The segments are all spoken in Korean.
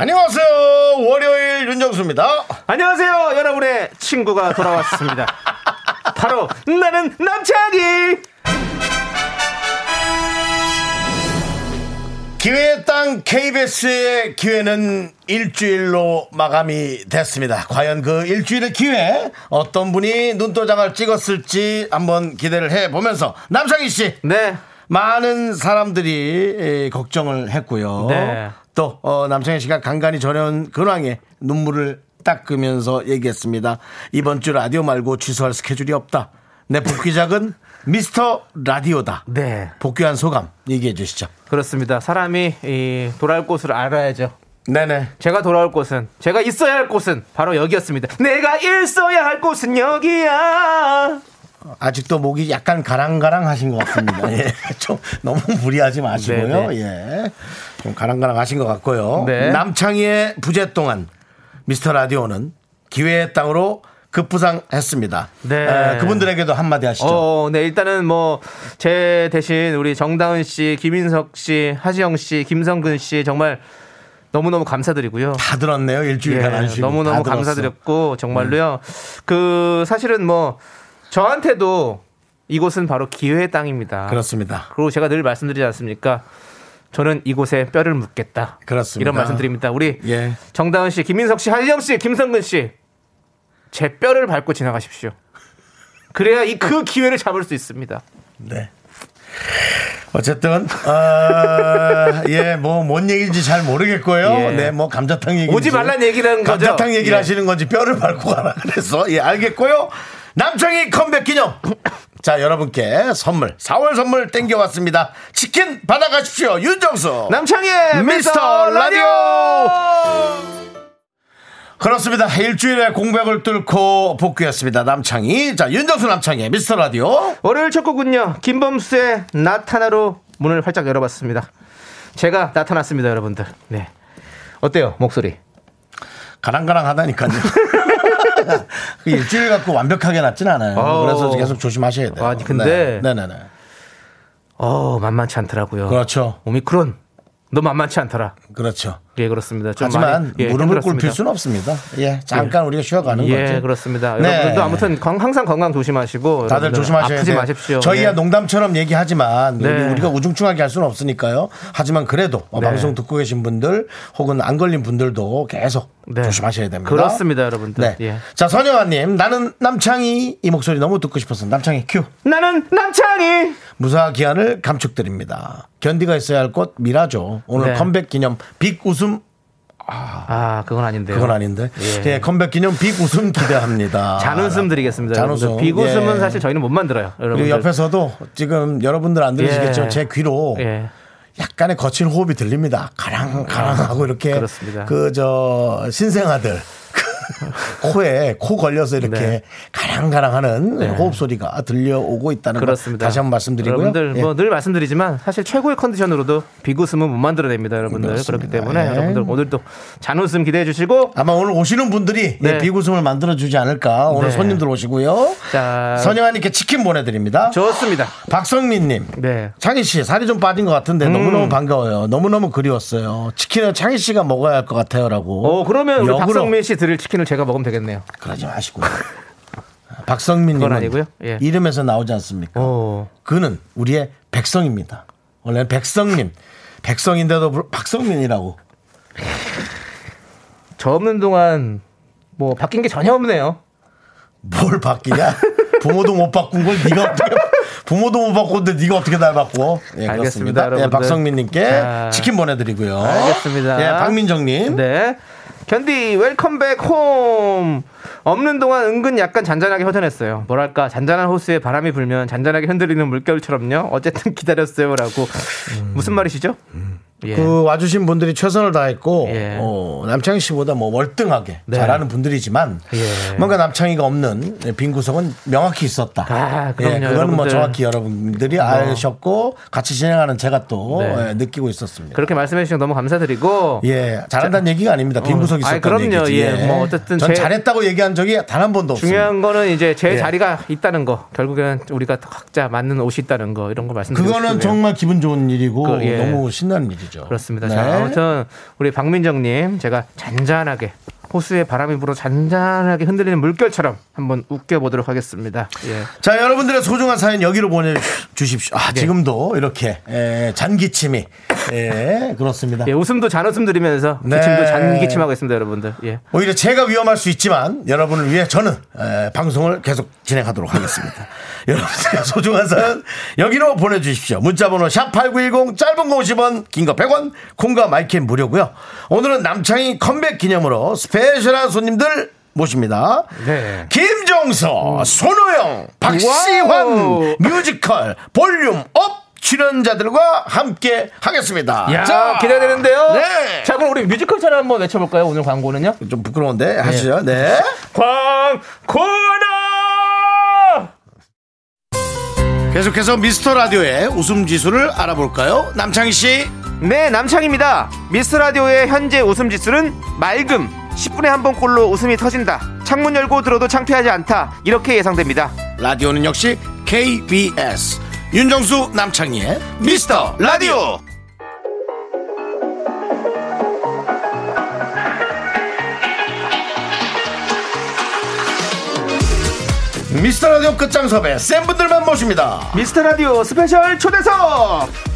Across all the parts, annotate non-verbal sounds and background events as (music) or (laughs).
안녕하세요. 월요일 윤정수입니다. 안녕하세요, 여러분의 친구가 돌아왔습니다. (laughs) 바로 나는 남창희. 기회의 땅 KBS의 기회는 일주일로 마감이 됐습니다. 과연 그 일주일의 기회 어떤 분이 눈도장을 찍었을지 한번 기대를 해 보면서 남창희 씨 네, 많은 사람들이 에, 걱정을 했고요. 네. 또 어, 남창희 씨가 간간히 저려온 근황에 눈물을 닦으면서 얘기했습니다. 이번 주 라디오 말고 취소할 스케줄이 없다. 내 복귀작은 (laughs) 미스터 라디오다. 네, 복귀한 소감 얘기해 주시죠. 그렇습니다. 사람이 이, 돌아올 곳을 알아야죠. 네네. 제가 돌아올 곳은 제가 있어야 할 곳은 바로 여기였습니다. 내가 있어야 할 곳은 여기야. 아직도 목이 약간 가랑가랑 하신 것 같습니다. (laughs) 예. (laughs) 좀 너무 무리하지 마시고요. 네, 예. 좀 가랑가랑 하신 것 같고요. 네. 남창희의 부재 동안 미스터 라디오는 기회의 땅으로 급부상했습니다. 네. 에, 그분들에게도 한마디 하시죠. 어, 네, 일단은 뭐, 제 대신 우리 정다은 씨, 김인석 씨, 하지영 씨, 김성근 씨, 정말 너무너무 감사드리고요. 다 들었네요. 일주일간 안 쉬고. 예, 너무너무. 네. 감사드렸고, 정말로요. 그, 사실은 뭐, 저한테도 이곳은 바로 기회의 땅입니다. 그렇습니다. 그리고 제가 늘 말씀드리지 않습니까? 저는 이곳에 뼈를 묻겠다. 그렇습니다. 이런 말씀 드립니다. 우리 예. 정다은 씨, 김인석 씨, 하지영 씨, 김성근 씨, 제 뼈를 밟고 지나가십시오. 그래야 이 그 기회를 잡을 수 있습니다. 네. 어쨌든 어, (laughs) 예, 뭐뭔 얘기인지 잘 모르겠고요. 예. 네, 뭐 감자탕 얘기 오지 말란 얘기라는 거죠. 감자탕 얘기를 예. 하시는 건지 뼈를 밟고 가라 그래서 예, 알겠고요. 남창희 컴백 기념. (coughs) 자, 여러분께 선물, 4월 선물 땡겨왔습니다. 치킨 받아가십시오. 윤정수. 남창희의 미스터 라디오! 그렇습니다. 일주일의 공백을 뚫고 복귀했습니다. 남창희. 자, 윤정수 남창희 미스터 라디오. 월요일 첫 곡은요. 김범수의 나타나로 문을 활짝 열어봤습니다. 제가 나타났습니다, 여러분들. 네. 어때요, 목소리? 가랑가랑 하다니까요. (laughs) (laughs) 그 일주일 갖고 완벽하게 낫진 않아요. 어우. 그래서 계속 조심하셔야 돼요. 아니, 근데- 네, 네, 네. 어, 만만치 않더라고요. 그렇죠. 오미크론. 너 만만치 않더라. 그렇죠. 예, 그렇습니다. 좀 하지만 많이, 예, 무릎을. 꿇힐 수는 없습니다. 예, 잠깐 우리가 쉬어가는 예, 거죠. 그렇습니다. 네. 여러분들도 아무튼 건- 항상 건강 조심하시고 다들 조심하셔야 아프지 돼요. 마십시오. 저희야 예. 농담처럼 얘기하지만 네. 우리- 우리가 우중충하게 할 수는 없으니까요. 하지만 그래도 어, 네. 방송 듣고 계신 분들 혹은 안 걸린 분들도 계속 네. 조심하셔야 됩니다. 그렇습니다, 여러분들. 네. 예. 자, 선영아님, 나는 남창희 이 목소리 너무 듣고 싶어서 남창희 큐. 나는 남창희. 무사 귀환을 감축드립니다. 견디가 있어야 할 곳 미라죠. 오늘 네. 컴백 기념 빅 웃음 아, 그건 아닌데요. 그건 아닌데. 예. 예, 컴백 기념 빅 웃음 기대합니다. 잔웃음 드리겠습니다. 잔웃음. 여러분들. 비웃음은 예. 사실 저희는 못 만들어요. 여러분들. 그리고 옆에서도 지금 여러분들 안 들으시겠지만 예. 제 귀로 예. 약간의 거친 호흡이 들립니다. 가랑 가랑 하고 이렇게 그렇습니다. 그저 신생아들 코에 코 걸려서 이렇게 네. 가랑가랑하는 호흡 소리가 들려오고 있다는 거 그렇습니다. 다시 한번 말씀드리고요. 여러분들 예. 뭐늘 말씀드리지만 사실 최고의 컨디션으로도 비웃음은 못 만들어냅니다, 여러분들. 그렇습니다. 그렇기 때문에 예. 여러분들 오늘도 잔웃음 기대해 주시고 아마 오늘 오시는 분들이 네. 예, 비웃음을 만들어 주지 않을까. 오늘 네. 손님들 오시고요. 자, 선영아님께 치킨 보내드립니다. 좋습니다. 박성민님. 네. 창희 씨 살이 좀 빠진 것 같은데 음. 너무너무 반가워요. 너무너무 그리웠어요. 치킨은 창희 씨가 먹어야 할 것 같아요라고. 어, 그러면 우리. 박성민 씨 드릴 치킨 을 제가 먹으면 되겠네요. 그러지 마시고. 박성민님은 아니고요. 예. 이름에서 나오지 않습니까? 오. 그는 우리의 백성입니다. 원래는 백성민. 백성인데도 불- 박성민이라고. 저 없는 동안 뭐 바뀐 게 전혀 없네요. 뭘 바뀌냐? 부모도 못 바꾼 걸 네가 어떻게 부모도 못 바꿨는데 네가 어떻게 날 바꾸어? 예, 알겠습니다, 그렇습니다. 예. 박성민님께 자. 치킨 보내드리고요. 알겠습니다. 예, 박민정님. 네. 견디 웰컴백 홈 없는 동안 은근 약간 잔잔하게 허전했어요. 뭐랄까 잔잔한 호수에 바람이 불면 잔잔하게 흔들리는 물결처럼요. 어쨌든 (laughs) 기다렸어요라고 무슨 말이시죠? 예. 그 와주신 분들이 최선을 다했고 예. 어, 남창희 씨보다 뭐 월등하게 네. 잘하는 분들이지만 예. 뭔가 남창희가 없는 빈 구석은 명확히 있었다. 아, 그럼요, 예, 그거는 뭐. 정확히 여러분들이 아셨고 같이 진행하는 제가 또 네. 예, 느끼고 있었습니다. 그렇게 말씀해 주셔서 너무 감사드리고 예, 잘한다는 얘기가 아닙니다. 빈 구석이 아이, 있었다는 그럼요. 얘기지. 예, 뭐 어쨌든 전 제- 잘했다고 얘기한 적이 단 한 번도 없습니다. 중요한 거는 이제 제 예. 자리가 있다는 거. 결국에는 우리가 각자 맞는 옷이 있다는 거 이런 거 말씀드리고 그거는 싶네요. 정말 기분 좋은 일이고 그, 예. 너무 신나는 일이죠. 그렇습니다. 네. 자, 아무튼 우리 박민정님 제가 잔잔하게 호수의 바람이 불어 잔잔하게 흔들리는 물결처럼 한번 웃겨보도록 하겠습니다. 예. 자, 여러분들의 소중한 사연 여기로 보내주십시오. 아, 지금도 이렇게 에, 잔기침이 예, 그렇습니다. 예, 웃음도 잔웃음 들으면서 네. 기침도 잔기침하고 있습니다, 여러분들. 예. 오히려 제가 위험할 수 있지만 여러분을 위해 저는 에, 방송을 계속 진행하도록 하겠습니다. (laughs) 여러분들의 소중한 사연 여기로 보내주십시오. 문자번호 샵8910 짧은 거 50원 긴 거 100원 콩과 마이크는 무료고요. 오늘은 남창희 컴백 기념으로 special한 손님들 모십니다. 네. 김종서, 손호영, 박시환. 뮤지컬 볼륨 업 출연자들과 함께 하겠습니다. 자, 기대되는데요. 네. 자, 그럼 우리 뮤지컬처럼 한번 외쳐볼까요? 오늘 광고는요? 좀 부끄러운데 하시죠. 네. 광고나! 계속해서 미스터 라디오의 웃음 지수를 알아볼까요? 남창희 씨. 네, 남창입니다. 미스 라디오의 현재 웃음 지수는 맑음. 10분에 한 번꼴로 웃음이 터진다. 창문 열고 들어도 창피하지 않다. 이렇게 예상됩니다. 라디오는 역시 KBS. 윤정수 남창희의 미스터 라디오. 미스터 라디오 끝장 섭외 센 분들만 모십니다. 미스터 라디오 special 초대석!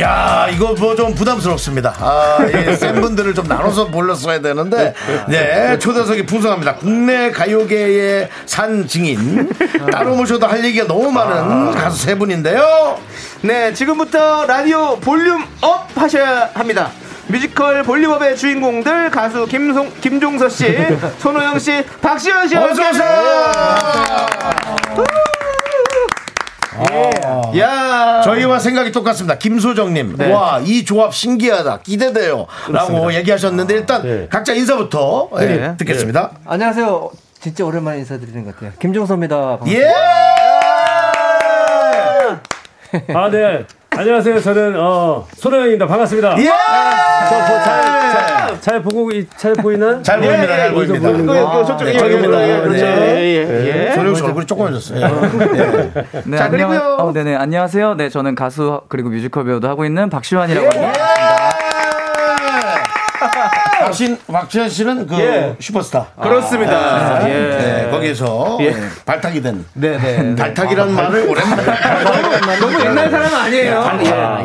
야 이거 뭐 좀 부담스럽습니다. 아, (laughs) 이 센 분들을 좀 나눠서 불렀어야 되는데, 네, 초대석이 풍성합니다. 국내 가요계의 산 증인. (laughs) 따로 모셔도 할 얘기가 너무 많은 가수 세 분인데요. 네, 지금부터 라디오 volume up 하셔야 합니다. 뮤지컬 볼륨업의 주인공들 가수 김송 김종서 씨, (laughs) 손호영 씨, 박시현 씨 어서 오세요. 야, 저희와 생각이 똑같습니다. 김소정님, 네. 와, 이 조합 신기하다, 기대돼요. 라고 얘기하셨는데, 일단 각자 인사부터 예, 네. 듣겠습니다. 안녕하세요. 진짜 오랜만에 인사드리는 것 같아요. 김종서입니다. 반갑습니다. 예! 아, 네. 안녕하세요. 저는 어, 손호영입니다. 반갑습니다. 예! 잘, 잘, 잘 보고 있- 잘 보이나? (laughs) 잘 보입니다, 잘 어디서 보입니다. 보이는 이거, 거야? 이거 저쪽에 네, 저기입니다. 예, 네. 그렇죠. 예, 예, 예. 소영 씨 얼굴이 조그만졌어요. 예. 네, 자, 그리고요. 어, 네네, 안녕하세요. 네, 저는 가수 그리고 뮤지컬 배우도 하고 있는 박시환이라고 합니다. 박신 박지현 씨는 그 예. 슈퍼스타. 그렇습니다. 아, 예. 네, 거기서 예. 발탁이 된. 네, 네. 발탁이라는 말을 오랜만에. 너무 옛날 사람 아니에요.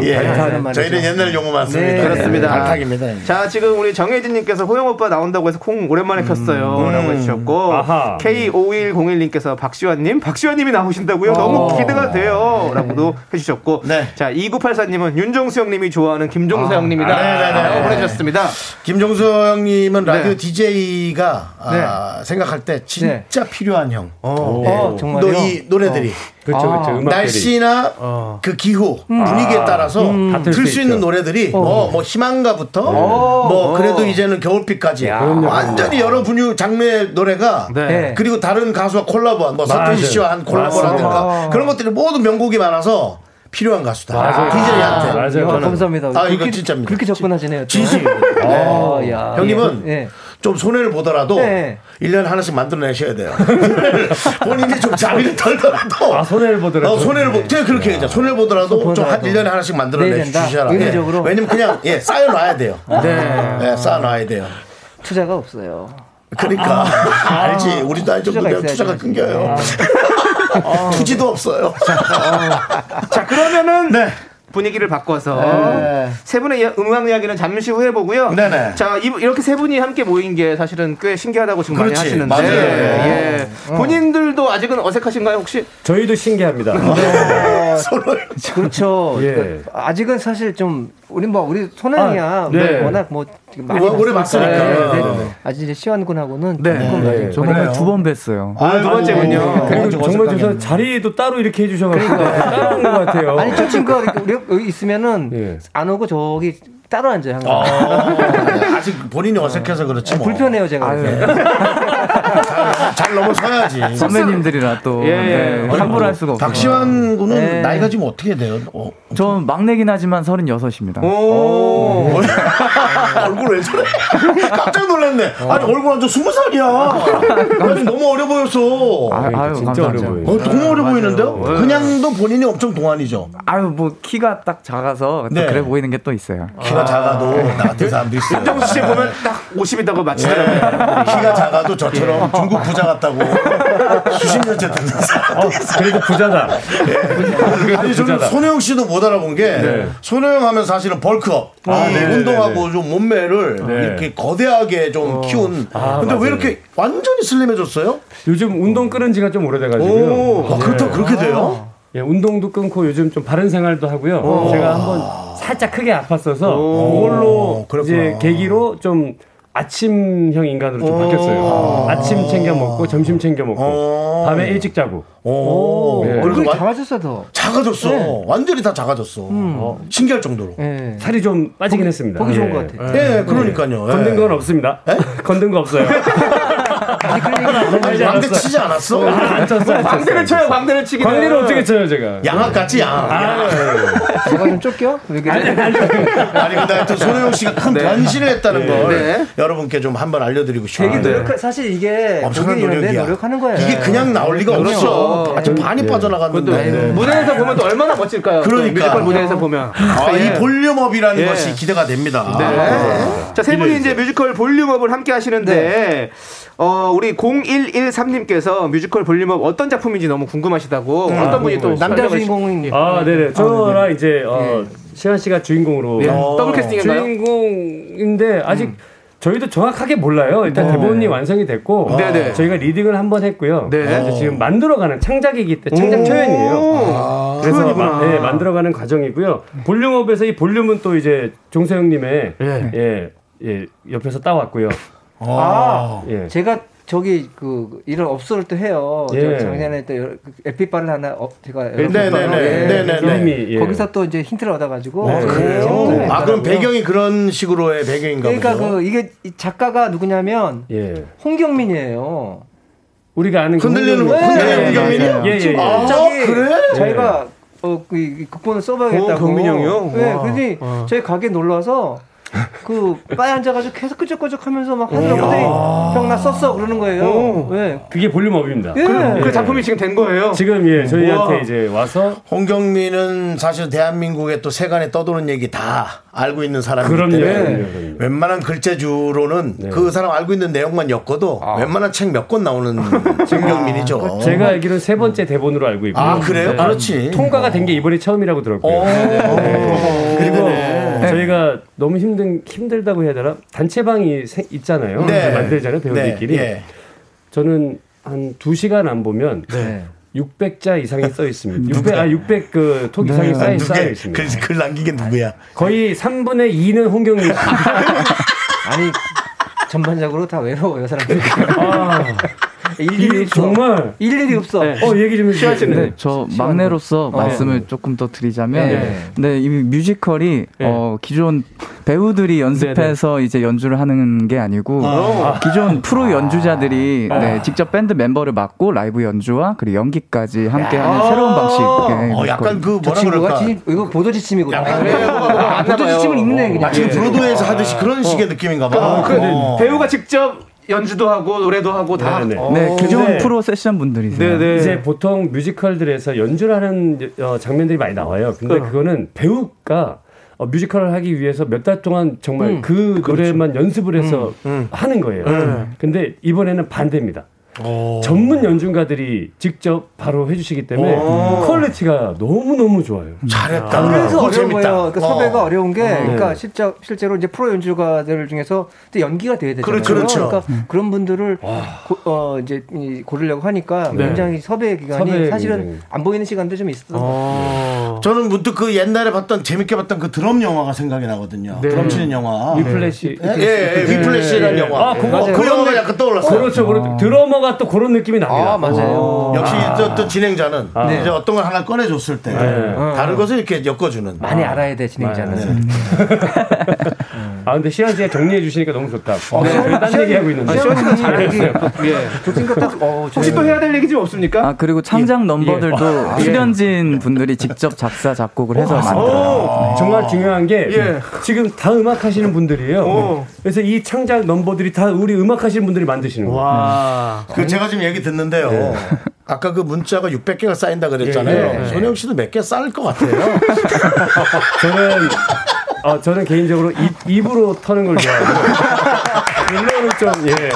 예. 발탁하는 말이죠. 저희는 옛날 용어만 씁니다. 네, 그렇습니다. 발탁입니다. 자, 지금 우리 정혜진님께서 호영 오빠 나온다고 해서 콩 오랜만에 켰어요. 라고 해주셨고, 아하. K5101님께서 박시환님, 박시환님이 나오신다고요? 너무 기대가 돼요. 라고도 해주셨고, 네. 자, 2984님은 윤정수 형님이 좋아하는 김종서 형님이다. 네네네. 라고 보내주셨습니다. 김종수 형님은 라디오 네. DJ가 아, 생각할 때 진짜 필요한 형. 어, 정말요? 너이 노래들이 그렇죠, 그렇죠. 음악들이. 날씨나 그 기후 분위기에 따라서 다틀 틀수수 있는. 노래들이 뭐, 뭐 희망가부터 뭐 그래도 이제는 겨울빛까지 완전히 여러 분유 장르의 노래가 네. 네. 그리고 다른 가수와 콜라보 한 뭐 맞아요. 서태지 씨와 한 콜라보라든가. 그런 것들이 모두 명곡이 많아서 필요한 가수다. 맞아요. DJ한테. 맞아요. 아, 저는. 감사합니다. 아, 이거 진짜입니다. 그렇게 접근하시네요. 또. 진심. (laughs) 아, 야. 형님은 예. 좀 손해를 보더라도 네. 일 1년에 하나씩 만들어내셔야 돼요. (laughs) 본인이 좀 자비를 덜더라도 아, 손해를 보더라도. 어, 손해를 보, 제가 그렇게 얘기하죠. 손해를 보더라도 좀한 보더라도. 1년에 하나씩 만들어내 된다. 주시라. 의무적으로. 왜냐면 그냥 예, 쌓여놔야 돼요. 네. 예, 쌓아놔야 돼요. 투자가 없어요. 그러니까 (laughs) 알지. 우리도 알죠. 투자가 끊겨요. 투지도 없어요. 자, 그러면은 네. 분위기를 바꿔서 네. 세 분의 음악 이야기는 잠시 후에 보고요. 네네. 자, 이- 이렇게 세 분이 함께 모인 게 사실은 꽤 신기하다고 지금 많이 그렇지. 하시는데. 맞아요. 예. 본인들도 아직은 어색하신가요, 혹시? 저희도 신기합니다. (laughs) 그렇죠. 예. 그러니까 아직은 사실 좀 우리 뭐 우리 손흥이야 아, 네. 워낙 뭐 많이 오래 봤으니까. 네, 네. 네. 아직 이제 시완군하고는 네. 조금 네. 그래요? 두번 뵀어요. 아, 두 번째군요. 그리고 좀 정말 어색하겠네. 죄송 자리도 따로 이렇게 해주셔가지고 따라온 것 같아요. (laughs) 아니 저 친구가 우리 여기 있으면은 예. 안 오고 저기 따로 앉아요 항상. 아, 아직 본인이 어색해서 그렇지 뭐. 불편해요 제가. (laughs) 잘 넘어서야지. (laughs) 선배님들이라 또 예, 네, 예. 함부로 할 수가 없어요. 박시환 군은 네. 나이가 지금 어떻게 돼요? 어. 저 막내긴 하지만 36입니다. 오. (laughs) 얼굴 왜 저래? 깜짝 놀랐네. 아니 얼굴 완전 스무 살이야. 나 지금 너무 어려 보였어. 아, 아유, 진짜 어려 감사합니다. 보여요. 어, 너무 어려 보이는데요? 그냥도 본인이 엄청 동안이죠. 아유, 뭐 키가 딱 작아서 또 네. 그래 보이는 게 또 있어요. 키가 작아도 나 같은 사람도 있어요. 윤정수 씨 보면 딱 50이다고 맞히더라고요. 키가 작아도 저처럼 중국 부자 같다고 (laughs) 수십 년째 듣는 사람. 어, 그래도 부자다. 아니 저는 손혜영 씨도 못 알아본 게 네. 손혜영 하면 사실은 벌크업 아, 네, 운동하고 네, 좀 몸매를 네. 이렇게 거대하게 좀 키운 아, 근데 맞아요. 왜 이렇게 완전히 슬림해졌어요? 요즘 운동 끊은 지가 좀 오래돼가지고요. 아, 그렇다 그렇게 돼요? 예, 운동도 끊고 요즘 좀 바른 생활도 하고요. 제가 한번 살짝 크게 아팠어서 그걸로. 이제 계기로 좀 아침형 인간으로 좀 바뀌었어요. 아침 챙겨 먹고 점심 챙겨 먹고 어. 밤에 일찍 자고. 오, 네. 얼굴 얼굴이 완- 작아졌어 더. 작아졌어. 네. 완전히 다 작아졌어. 신기할 정도로. 예. 살이 좀 빠지긴 했습니다. 보기 좋은 예. 것 같아요. 예, 그러니까요. 예. 건든 건 없습니다. (laughs) 건든 거 없어요. (laughs) 아니, 광대 치지 않았어? 안 쳤어, 안 광대를. 쳐요, 광대를 치기. 광대를 어떻게 쳐요, 제가? 양악 같지 양. 제가 좀 쫓겨? 왜 그래? 아니 근데 하여튼 손호영 씨가 큰 변신을 했다는 걸 네. 여러분께 좀 한번 알려드리고 싶어요. 노력 사실 이게 엄청난 노력이야. 노력하는 거예요. 이게 그냥 나올 리가 없어. 아주 반이 빠져나갔는데. 네. 무대에서 보면 또 얼마나 멋질까요? 또 그러니까. 뮤지컬 무대에서 보면. 아, 이 볼륨업이라는 예. 것이 기대가 됩니다. 네. 자, 세 분이 이제 뮤지컬 볼륨업을 함께 하시는데, 어, 우리 0113님께서 뮤지컬 볼륨업 어떤 작품인지 너무 궁금하시다고 어떤 분이 또 남자 주인공인 아, 네네. 저랑 이제, 어, 시환 씨가 주인공으로. 예. 어. 더블 캐스팅인가요? 주인공인데, 아직 저희도 정확하게 몰라요. 일단 대본이 완성이 됐고, 네네. 저희가 reading을 한 번 했고요. 네. 지금 만들어가는 창작이기 때문에 창작 초연이에요. 그래서 마- 네, 만들어가는 과정이고요. 볼륨업에서 이 볼륨은 또 이제 종서형님의 예. 예, 예, 옆에서 따왔고요. 아, 예. 제가 저기 그 이런 업소를 또 해요. 예. 저 작년에 또그 에피바를 하나 어, 제가 네네네. 봤는데 네네네. 형님이 예. 거기서 또 이제 힌트를 얻어가지고 아, 그래요? 거 아, 그럼. 배경이 그런 식으로의 배경인가 그러니까 보죠. 그 이게 이 작가가 누구냐면 예. 홍경민이에요. 우리가 아는 그 흔들리는 네, 홍경민이요? 예, 예, 예. 아, 그래? 저희가 어, 그, 이 극본을 써봐야겠다고. 어, 경민이 형이요? 네, 와. 그러더니 저희 가게 놀러 와서 그 바에 앉아가지고 계속 끄적끄적 하면서 막 하더라고요. 형, 나 썼어. 그러는 거예요. 네. 그게 볼륨업입니다. 예. 그, 그 작품이 지금 된 거예요. 지금 예 저희한테 우와. 이제 와서 홍경민은 사실 대한민국의 또 세간에 떠도는 얘기 다 알고 있는 사람이기 그럼요, 때문에 그럼요, 그럼요. 웬만한 글재주로는 네. 그 사람 알고 있는 내용만 엮어도 웬만한 책 몇 권 나오는 (laughs) 홍경민이죠. 제가 알기로는 세 번째 대본으로 알고 있고요. 아, 그래요? 네. 그렇지. 통과가 된 게 이번이 처음이라고 들었고요. 네. 그리고 저희가 너무 힘든 힘들다고 해야 되나 단체방이 세- 있잖아요. 네. 만들잖아요 배우들끼리. 네, 예. 저는 한두 시간 안 보면 네. 600자 이상이 써 있습니다. 600, 아, 600 그 톡 이상이 쌓여, 쌓여 누구야? 있습니다. 글, 글 남긴 게 누구야? 거의 3분의 2는 홍경민 씨. (laughs) 아니 전반적으로 다 외로워요 사람들이. 아, 일일이 없어. 정말. 일일이 없어. 네. 어, 얘기 좀 해주세요. 네, 저 막내로서 말씀을 조금 더 드리자면, 네. 네, 이 뮤지컬이 어, 기존 배우들이 연습해서 이제 연주를 하는 게 아니고 기존 프로 연주자들이 네, 직접 밴드 멤버를 맡고 라이브 연주와 그리고 연기까지 함께하는 새로운 방식의 어, 약간 그저 뭐라 그럴까? 진, 이거 네, 뭐가 뭐가 안 보도 지침을 나봐요. 읽네 그냥. 마치 브로드웨이에서 하듯이 그런 식의 느낌인가 봐. 그 어. 배우가 직접 연주도 하고 노래도 하고 다. 네네. 어. 네, 기존 근데- 프로 세션 분들이세요. 네네. 이제 보통 뮤지컬들에서 연주를 하는 어, 장면들이 많이 나와요. 근데 그거는 배우가 어, 뮤지컬을 하기 위해서 몇 달 동안 정말 그 노래만 연습을 해서 하는 거예요. 근데 이번에는 반대입니다. 전문 연주가들이 직접 바로 해주시기 때문에 quality가 너무 너무 좋아요. 잘했다. 그래서 그거 어려운 재밌다. 거예요. 그러니까 섭외가 어. 어려운 게, 그러니까 실제 실제로 이제 프로 연주가들 중에서 또 연기가 돼야 되잖아요. 그렇죠, 그렇죠. 그러니까 그런 분들을 고, 어 이제 이 고르려고 하니까 네. 굉장히 섭외 기간이 섭외 사실은 굉장히. 안 보이는 시간도 좀 있었던 것 같아요. 저는 문득 그 옛날에 봤던 재밌게 봤던 그 드럼 영화가 생각이 나거든요. 네. 드럼 치는 영화. 위플래시. 예, 예, 예, 위플래시라는 예. 영화. 아, 그거-. 그 영화가 약간 떠올랐어요. 그렇죠, 그렇죠. 드러머가 또 그런 느낌이 납니다. 아, 맞아요. 역시 또, 또 진행자는 이제 어떤 걸 하나 꺼내줬을 때 네. 다른 것을 이렇게 엮어주는. 많이 알아야 돼, 진행자는. (laughs) 아, 근데 시현 씨가 정리해 주시니까 너무 좋다. 어, 네, 저희 딴 얘기하고 있는데. 시원 씨가 잘했어요. 예. 좋으니까 딱, 어, 혹시 또 해야 될 얘기 좀 없습니까? 아 그리고 창작 넘버들도 출연진 분들이 직접 작사 작곡을 해서 만들어요. 정말 중요한 게 예. 지금 다 음악 하시는 분들이에요. 오. 그래서 이 창작 넘버들이 다 우리 음악 하시는 분들이 만드시는 거예요. 와. 그 제가 지금 얘기 듣는데요. 아까 그 문자가 600개가 쌓인다 그랬잖아요. 예, 예. 손영 씨도 몇 개 쌓을 것 같아요. (laughs) 저는 어, 저는 개인적으로 입, 입으로 터는 걸 좋아하고 글로는 좀 예.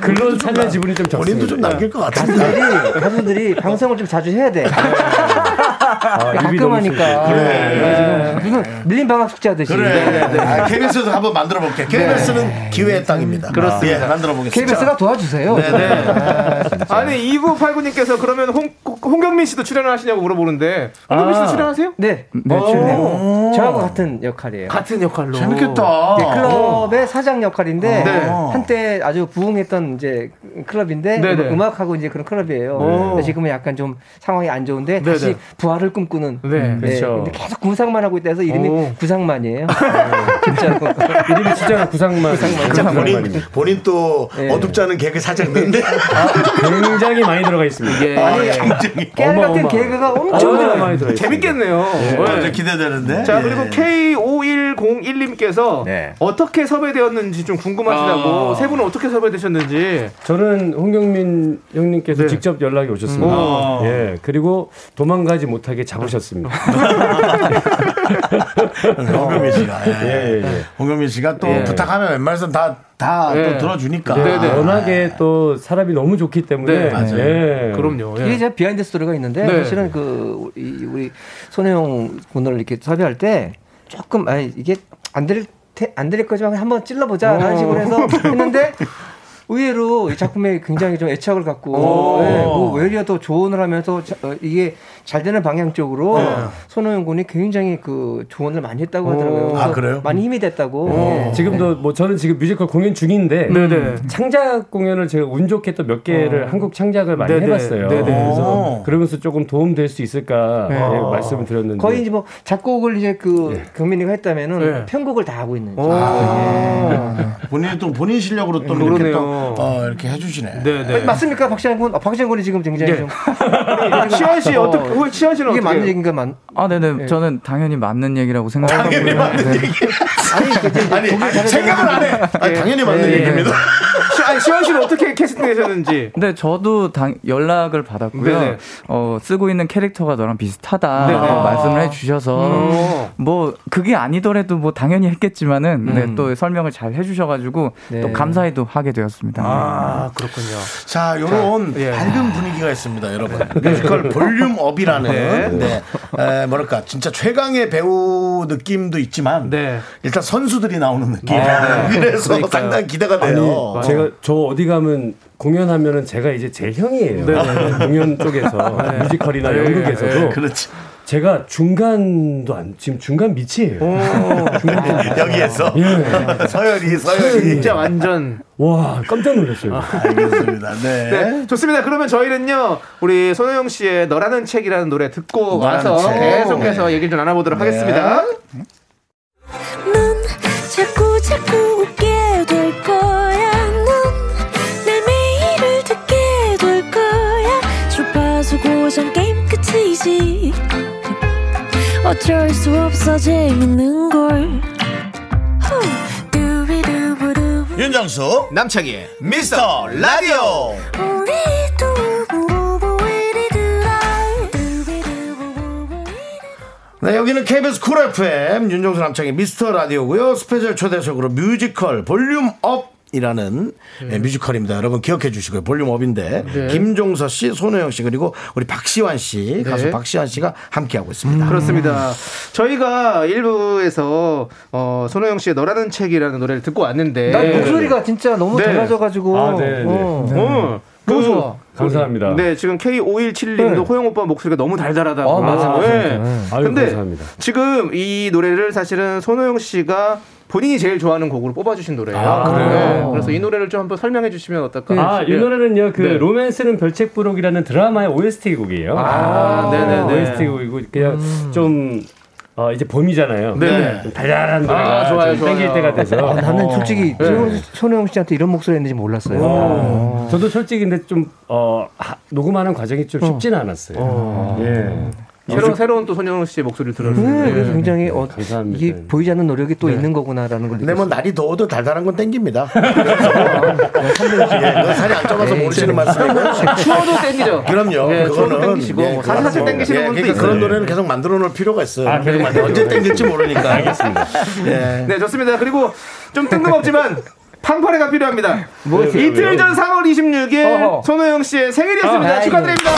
글로 참여 지분이 좀 적습니다. 본인도 좀 남길 것 같은데. 가수들이, 가수들이 방송을 좀 자주 해야 돼. 아, 가끔 하니까. 그래. 그래가지고 무슨 밀린 방학 숙제 하듯이. 그래. 아, KBS도 한번 만들어 볼게요. KBS는 기회의 땅입니다. 그렇습니다. 예, 만들어 보겠습니다. KBS가 도와주세요. 아 니 2989님께서 그러면 홍, 홍경민 씨도 출연을 하시냐고 물어보는데 홍경민 씨도 아. 출연하세요? 네. 네, 출연. 저하고 같은 역할이에요. 같은 역할로. 재밌겠다. 네, 클럽의 사장 역할인데 네. 한때 아주 부흥했던 이제 클럽인데. 음악하고 이제 그런 클럽이에요. 지금은 약간 좀 상황이 안 좋은데 다시. 부활 을 꿈꾸는. 네. 그렇죠. 근데 계속 구상만 하고 있다 해서 이름이 오. 구상만이에요. (laughs) 진짜로. 이름이 진짜 구상만. 진짜 본인, 본인 또 예. 어둡지 않은 개그 살짝 넣는데. 굉장히 많이 들어가 있습니다. 예. 아니 깨알 같은 어마어마. 개그가 엄청 엄청. 많이 들어. 재밌겠네요. 어, 네. 기대되는데. 자 예. 그리고 K5101님께서 네. 어떻게 섭외되었는지 좀 궁금하시다고 아. 세 분은 어떻게 섭외되셨는지 저는 홍경민 형님께서 네. 직접 연락이 오셨습니다. 음. 예, 그리고 도망가지 못 하게 잡으셨습니다. 홍경민 씨가. 예. 예, 예, 예. 홍경민 씨가 또 예. 부탁하면 웬만해서는 다, 다 예. 또 들어주니까. 네, 네. 워낙에 또 사람이 너무 좋기 때문에. 네, 맞아요. 예. 그럼요. 이게 예. 이제 behind story가 있는데 네. 사실은 그 우리, 우리 손호영 군을 이렇게 섭외할 때 조금 아니 이게 안될안될 거지만 한번 찔러보자 라는 어. 식으로 해서 했는데 의외로 이 작품에 굉장히 좀 애착을 갖고 오. 예, 뭐 외려 더 조언을 하면서 자- 어, 이게 잘 되는 방향 쪽으로 네. 손호영 군이 굉장히 그 조언을 많이 했다고 하더라고요. 오. 아, 그래요? 많이 힘이 됐다고. 예. 지금도 뭐 저는 지금 뮤지컬 공연 중인데 네네. 창작 공연을 제가 운 좋게 또 몇 개를 한국 창작을 많이 네네. 해봤어요. 네네. 그래서 그러면서 조금 도움 될 수 있을까 네. 예, 말씀을 드렸는데 거의 이제 뭐 작곡을 이제 그 경민이가 했다면은 네. 편곡을 다 하고 있는. 오. 본인이 또 본인 실력으로 또 이렇게 그러네요. 또 어, 이렇게 해주시네. 네네. 맞습니까, 박시현 군? 아, 박시현 군이 지금 굉장히 네. 좀 (laughs) 시원 씨 어떻게 시원 씨는 이게 맞는 얘기인가 맞? 아, 네네. 저는 당연히 맞는 얘기라고 생각하고요. 당연히 맞는 얘기. 아니, 아니, 생각을 안 해. 아니, 당연히 맞는 예, 예. 얘기입니다. 시, 아니 시원 씨는 어떻게 캐스팅 되셨는지 근데 저도 당, 연락을 받았고요. 네네. 어, 쓰고 있는 캐릭터가 너랑 비슷하다 네네. 어, 말씀을 해주셔서 음. 뭐 그게 아니더라도 뭐 당연히 했겠지만은 네, 또 설명을 잘 해주셔가지고 네. 또 감사히도 하게 되었습니다. 아 그렇군요. 자, 요런 예. 밝은 분위기가 있습니다, 여러분. 뮤지컬 볼륨업이라는, 네. 네. 에, 뭐랄까, 진짜 최강의 배우 느낌도 있지만, 네. 일단 선수들이 나오는 느낌. 아, (laughs) 그래서 그러니까요. 상당히 기대가 돼요. 아니, 제가 저 어디 가면 공연하면은 제가 이제 제일 형이에요. 공연 쪽에서 (laughs) 뮤지컬이나 연극에서도 네, 그렇지. 제가 중간도 안 지금 중간 밑이에요. 여기에서. 예. 서열이, 서열이. 진짜 완전 와 깜짝 놀랐어요. 알겠습니다. 네. 네, 좋습니다. 그러면 저희는요, 우리 손호영 씨의 너라는 책이라는 노래 듣고 와서 책. 계속해서 네. 얘기를 좀 나눠보도록 네. 하겠습니다. 끝이지. 어쩔 수 없어 재밌는 걸. 윤정수, 남창희의 미스터 라디오. 네, 여기는 KBS 쿨 FM 윤정수 남창희의 미스터 라디오고요. special 초대석으로 뮤지컬 볼륨 업 이라는 뮤지컬입니다. 여러분 기억해 주시고요. 볼륨업인데 김종서 씨, 손호영 씨 그리고 우리 박시환 씨 가수 네. 박시환 씨가 함께 하고 있습니다. 그렇습니다. 저희가 1부에서 어, 손호영 씨의 너라는 책이라는 노래를 듣고 왔는데 난 목소리가 진짜 너무 네. 달라져가지고. 아, 네, 네. 어. 어, 너무 그- 좋아. 감사합니다. 네, 지금 K517님도 네. 호영 오빠 목소리가 너무 달달하다고. 아, 맞아, 맞아. 네. 아유, 근데 감사합니다. 지금 이 노래를 사실은 손호영 씨가 본인이 제일 좋아하는 곡으로 뽑아주신 노래예요. 아, 네. 그래요? 그래서 이 노래를 좀 한번 설명해 주시면 어떨까? 아, 이 예. 노래는요, 그 네. 로맨스는 별책부록이라는 드라마의 OST 곡이에요. 아, 네네네. OST 곡이고 그냥 좀 어, 이제 봄이잖아요. 네네. 좀 달달한 노래가 아, 좋아요, 좀 땡길 좋아요. 때가 돼서. 아, 나는 어. 솔직히 네. 손- 손호영 씨한테 이런 목소리였는지 몰랐어요. 어, 저도 솔직히 근데 좀 어, 하- 녹음하는 과정이 좀 쉽지는 않았어요. 예. 새로, 새로운 또 손호영 씨의 목소리를 들었어요. 네, 그래서 굉장히 어, 감사합니다. 이게 보이지 않는 노력이 또 있는 거구나라는 걸 근데 뭐 느꼈어요. 날이 더워도 달달한 건 땡깁니다. 그래서 (laughs) 예, 살이 안 쪄봐서 에이, 모르시는 말씀이고 (laughs) 추워도 땡기죠. 그럼요. 예, 추워도 그거는 땡기시고 예, 뭐 사사슬 그거는 땡기시는 예, 분도 그러니까 있어요. 그런 노래는 계속 만들어 놓을 필요가 있어요. 아, 계속 만들어 언제. 땡길지 모르니까. 알겠습니다. 예. 네, 좋습니다. 그리고 좀 뜬금없지만 팡파레가 필요합니다. 뭐 이틀 전 3월 26일 어허. 손호영 씨의 생일이었습니다. 아, 축하드립니다.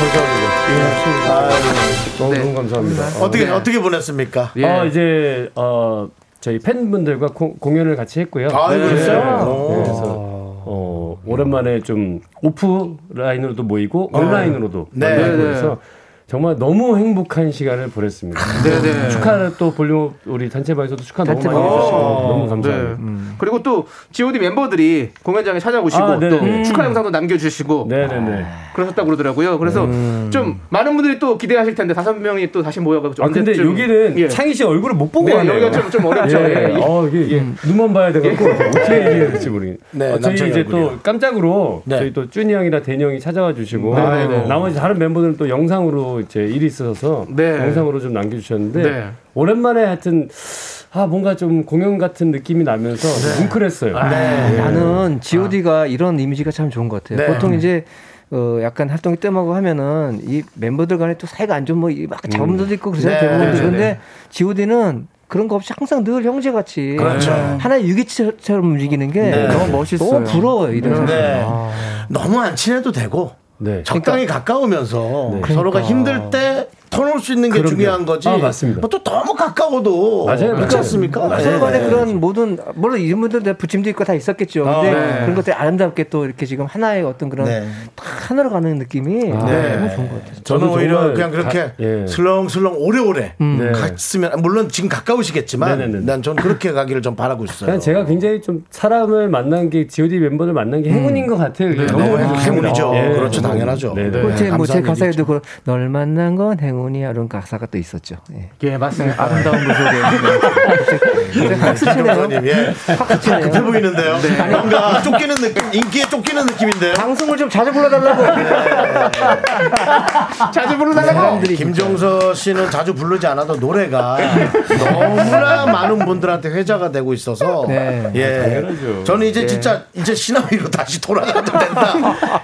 아유, 감사합니다. 너무, 네. 너무 감사합니다. 어떻게 네. 어떻게 보냈습니까? 예. 어, 이제 어, 저희 팬분들과 고- 공연을 같이 했고요. 아, 그랬어요? 네, 오. 그래서 어, 오랜만에 좀 오프라인으로도 모이고 온라인으로도 네. 만나고 네, 네. 그래서 정말 너무 행복한 시간을 보냈습니다. 네네. 축하를 또 볼륨 우리 단체방에서도 축하 너무 많이. 해주시고 어, 너무 네. 감사합니다. 그리고 또 G.O.D 멤버들이 공연장에 찾아오시고 아, 네네. 또 음. 축하 영상도 남겨주시고 네네네. 그러셨다고 그러더라고요. 그래서 좀 많은 분들이 또 기대하실 텐데 다섯 명이 또 다시 모여가지고 아 근데 언제쯤- 여기는 예. 창희 씨 얼굴을 못 보고 네, 하네요. 여기가 좀- 좀 어렵죠. 예, 예, 예. 어, 이게 눈만 봐야 되고 어떻게 (laughs) 얘기해야 될지 모르겠네. 네, 어, 저희 이제 얼굴이요. 또 깜짝으로 네. 저희 또 쭈니 형이나 대니 형이 찾아와 주시고 네, 네. 나머지 다른 멤버들은 또 영상으로 이제 일이 있어서 네. 영상으로 좀 남겨주셨는데 네. 오랜만에 하여튼 아 뭔가 좀 공연 같은 느낌이 나면서 네. 뭉클했어요. 아, 네. 나는 G.O.D가 이런 이미지가 참 좋은 것 같아요. 네. 보통 이제 어, 약간 활동이 뜸하고 하면은 이 멤버들 간에 또 사이가 안 좋은 뭐막 잡음도 있고 그러잖아요. 네. 대부분 네. 그런데 G.O.D는 그런 거 없이 항상 늘 형제같이 그렇죠. 하나의 유기체처럼 움직이는 게 네. 너무 멋있어요. 너무 부러워요 이런 사람. 네. 너무 안 친해도 되고 네. 적당히 가까우면서 네. 서로가 힘들 때 터놓을 수 있는 게 그럼요. 중요한 거지. 아, 맞습니다. 뭐 또 너무 가까워도 맞아요, 그렇지 맞아요. 않습니까? 어, 네. 서로 간에 그런 모든 물론 이런 분들 다 부침도 있고 다 있었겠죠. 근데 네. 그런 것들이 아름답게 또 이렇게 지금 하나의 어떤 그런 네. 다 하나로 가는 느낌이 너무 좋은 것 같아요. 저는 오히려 그냥 그렇게 가- 예. 슬렁슬렁 오래오래 네. 갔으면 물론 지금 가까우시겠지만 네네네. 난전 그렇게 가기를 좀 바라고 있어요. 그냥 제가 굉장히 좀 사람을 만난 게 G.O.D 멤버를 만난 게 행운인 것 같아요. 이게 너무. 네. 행운이죠. 예, 그렇죠. 당연하죠. 네, 네. 네. 제, 뭐 제 가사에도 일이죠. 그, 널 만난 건 행운이야 이런 가사가 또 있었죠. 예. 예, 맞습니다. 아름다운 모습에 (laughs) 박수 치네요. 예. 박수 치네요. 급해 보이는데요. 뭔가 쫓기는 느낌, 인기에 쫓기는 느낌인데요. 방송을 좀 자주 불러달라고. 자주 부르다가 사람들이 김종서 씨는 자주 부르지 않아도 노래가 너무나 많은 분들한테 회자가 되고 있어서 네. 예 당연하죠. 저는 이제 진짜 이제 신화위로 다시 돌아가도 된다.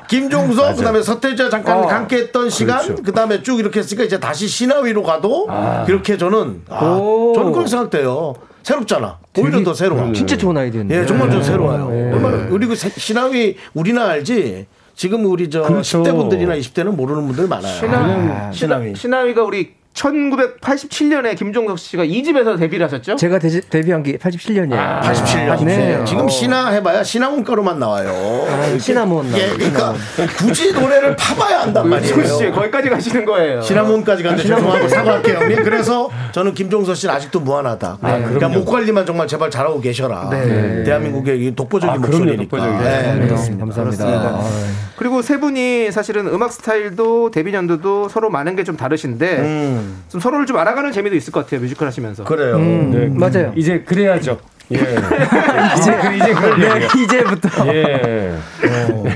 김종서 그다음에 서태지와 잠깐 어. 함께했던 시간 그렇죠. 그다음에 쭉 이렇게 했으니까 이제 다시 신화위로 가도 그렇게 저는 아, 오. 저는 그렇게 생각돼요. 새롭잖아. 오히려 더 새로워. 진짜 좋은 아이디어인데. 예, 정말 좀 새로워요. 얼마나 그리고 세- 신화위 우리나 알지. 지금 우리 저 그렇죠. 10대 분들이나 20대는 모르는 분들 많아요. 신하, 신하위. 신하위가 우리 1987년에 김종석 씨가 이 집에서 데뷔를 하셨죠? 제가 데, 데뷔한 게 87년이에요. 87년. 네. 지금 신화 해봐야 신화 문가로만 나와요. 이렇게. 시나몬 예, 그러니까 굳이 노래를 파봐야 한단 그씨 말이에요. 거기까지 가시는 거예요. 시나몬까지 갔는데 죄송하고 사과할게요, 형님. 그래서 저는 김종서 씨는 아직도 무한하다. 그러니까 목 관리만 정말 제발 잘하고 계셔라. 대한민국의 이 독보적인 아, 그럼요, 목소리니까. 네, 네, 그렇습니다. 감사합니다. 그리고 세 분이 사실은 음악 스타일도 데뷔 연도도 서로 많은 게 좀 다르신데 음, 좀 서로를 좀 알아가는 재미도 있을 것 같아요 뮤지컬 하시면서. 그래요. 음, 네. 맞아요. 이제 그래야죠. 예. 이제 그 이제 그럴 네. 이제부터. 예.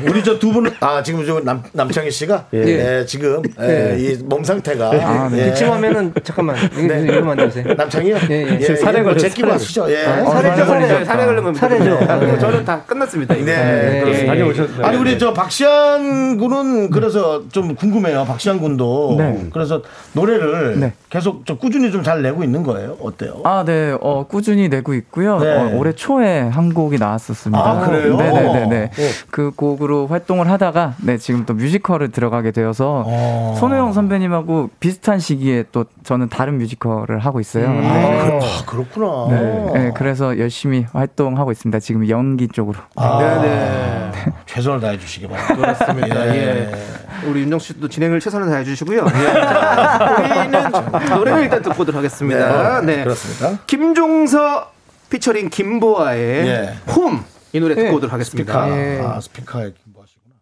우리 저 두 분은 아 지금 저 남, 남창희 씨가 예. 지금 예, 이몸 상태가 아, 네. 예. 기침 하면은 잠깐만 이거 네. 이러면 안 되세요? 남창이요? 예, 예. 사례 제끼고 사례. 하시죠. 예. 아, 살에 살에 살에 걸렸다. 살에 걸리면 살에죠. 아, 그리고 네. 저는 다 끝났습니다. 이거. 네, 예, 그렇습니다. 예, 다녀오셨어요. 아니 우리 저 박시환 군은 그래서 좀 궁금해요. 박시환 군도 네. 그래서 노래를 네. 계속 좀 꾸준히 좀 잘 내고 있는 거예요. 어때요? 아, 네, 어, 꾸준히 내고 있고요. 네. 어, 올해 초에 한 곡이 나왔었습니다. 아, 그래요? 네네네네. 어. 그 곡으로 활동을 하다가, 네, 지금 또 뮤지컬을 들어가게 되어서, 어. 손호영 선배님하고 비슷한 시기에 또 저는 다른 뮤지컬을 하고 있어요. 아, 네. 그, 아, 그렇구나. 네, 네, 그래서 열심히 활동하고 있습니다. 지금 연기 쪽으로. 아, 네, 최선을 다해 주시기 바랍니다. 그렇습니다. 예. 우리 윤정 씨도 진행을 최선을 다해 주시고요. 예. (laughs) 자, 우리는 노래를 일단 듣고 오도록 하겠습니다. 네. 그렇습니다. 김종서 피처링 김보아의 예. 홈. 이 노래 듣고 예. 오도록 하겠습니다. 스피커. 아, 스피커에 김보하시구나.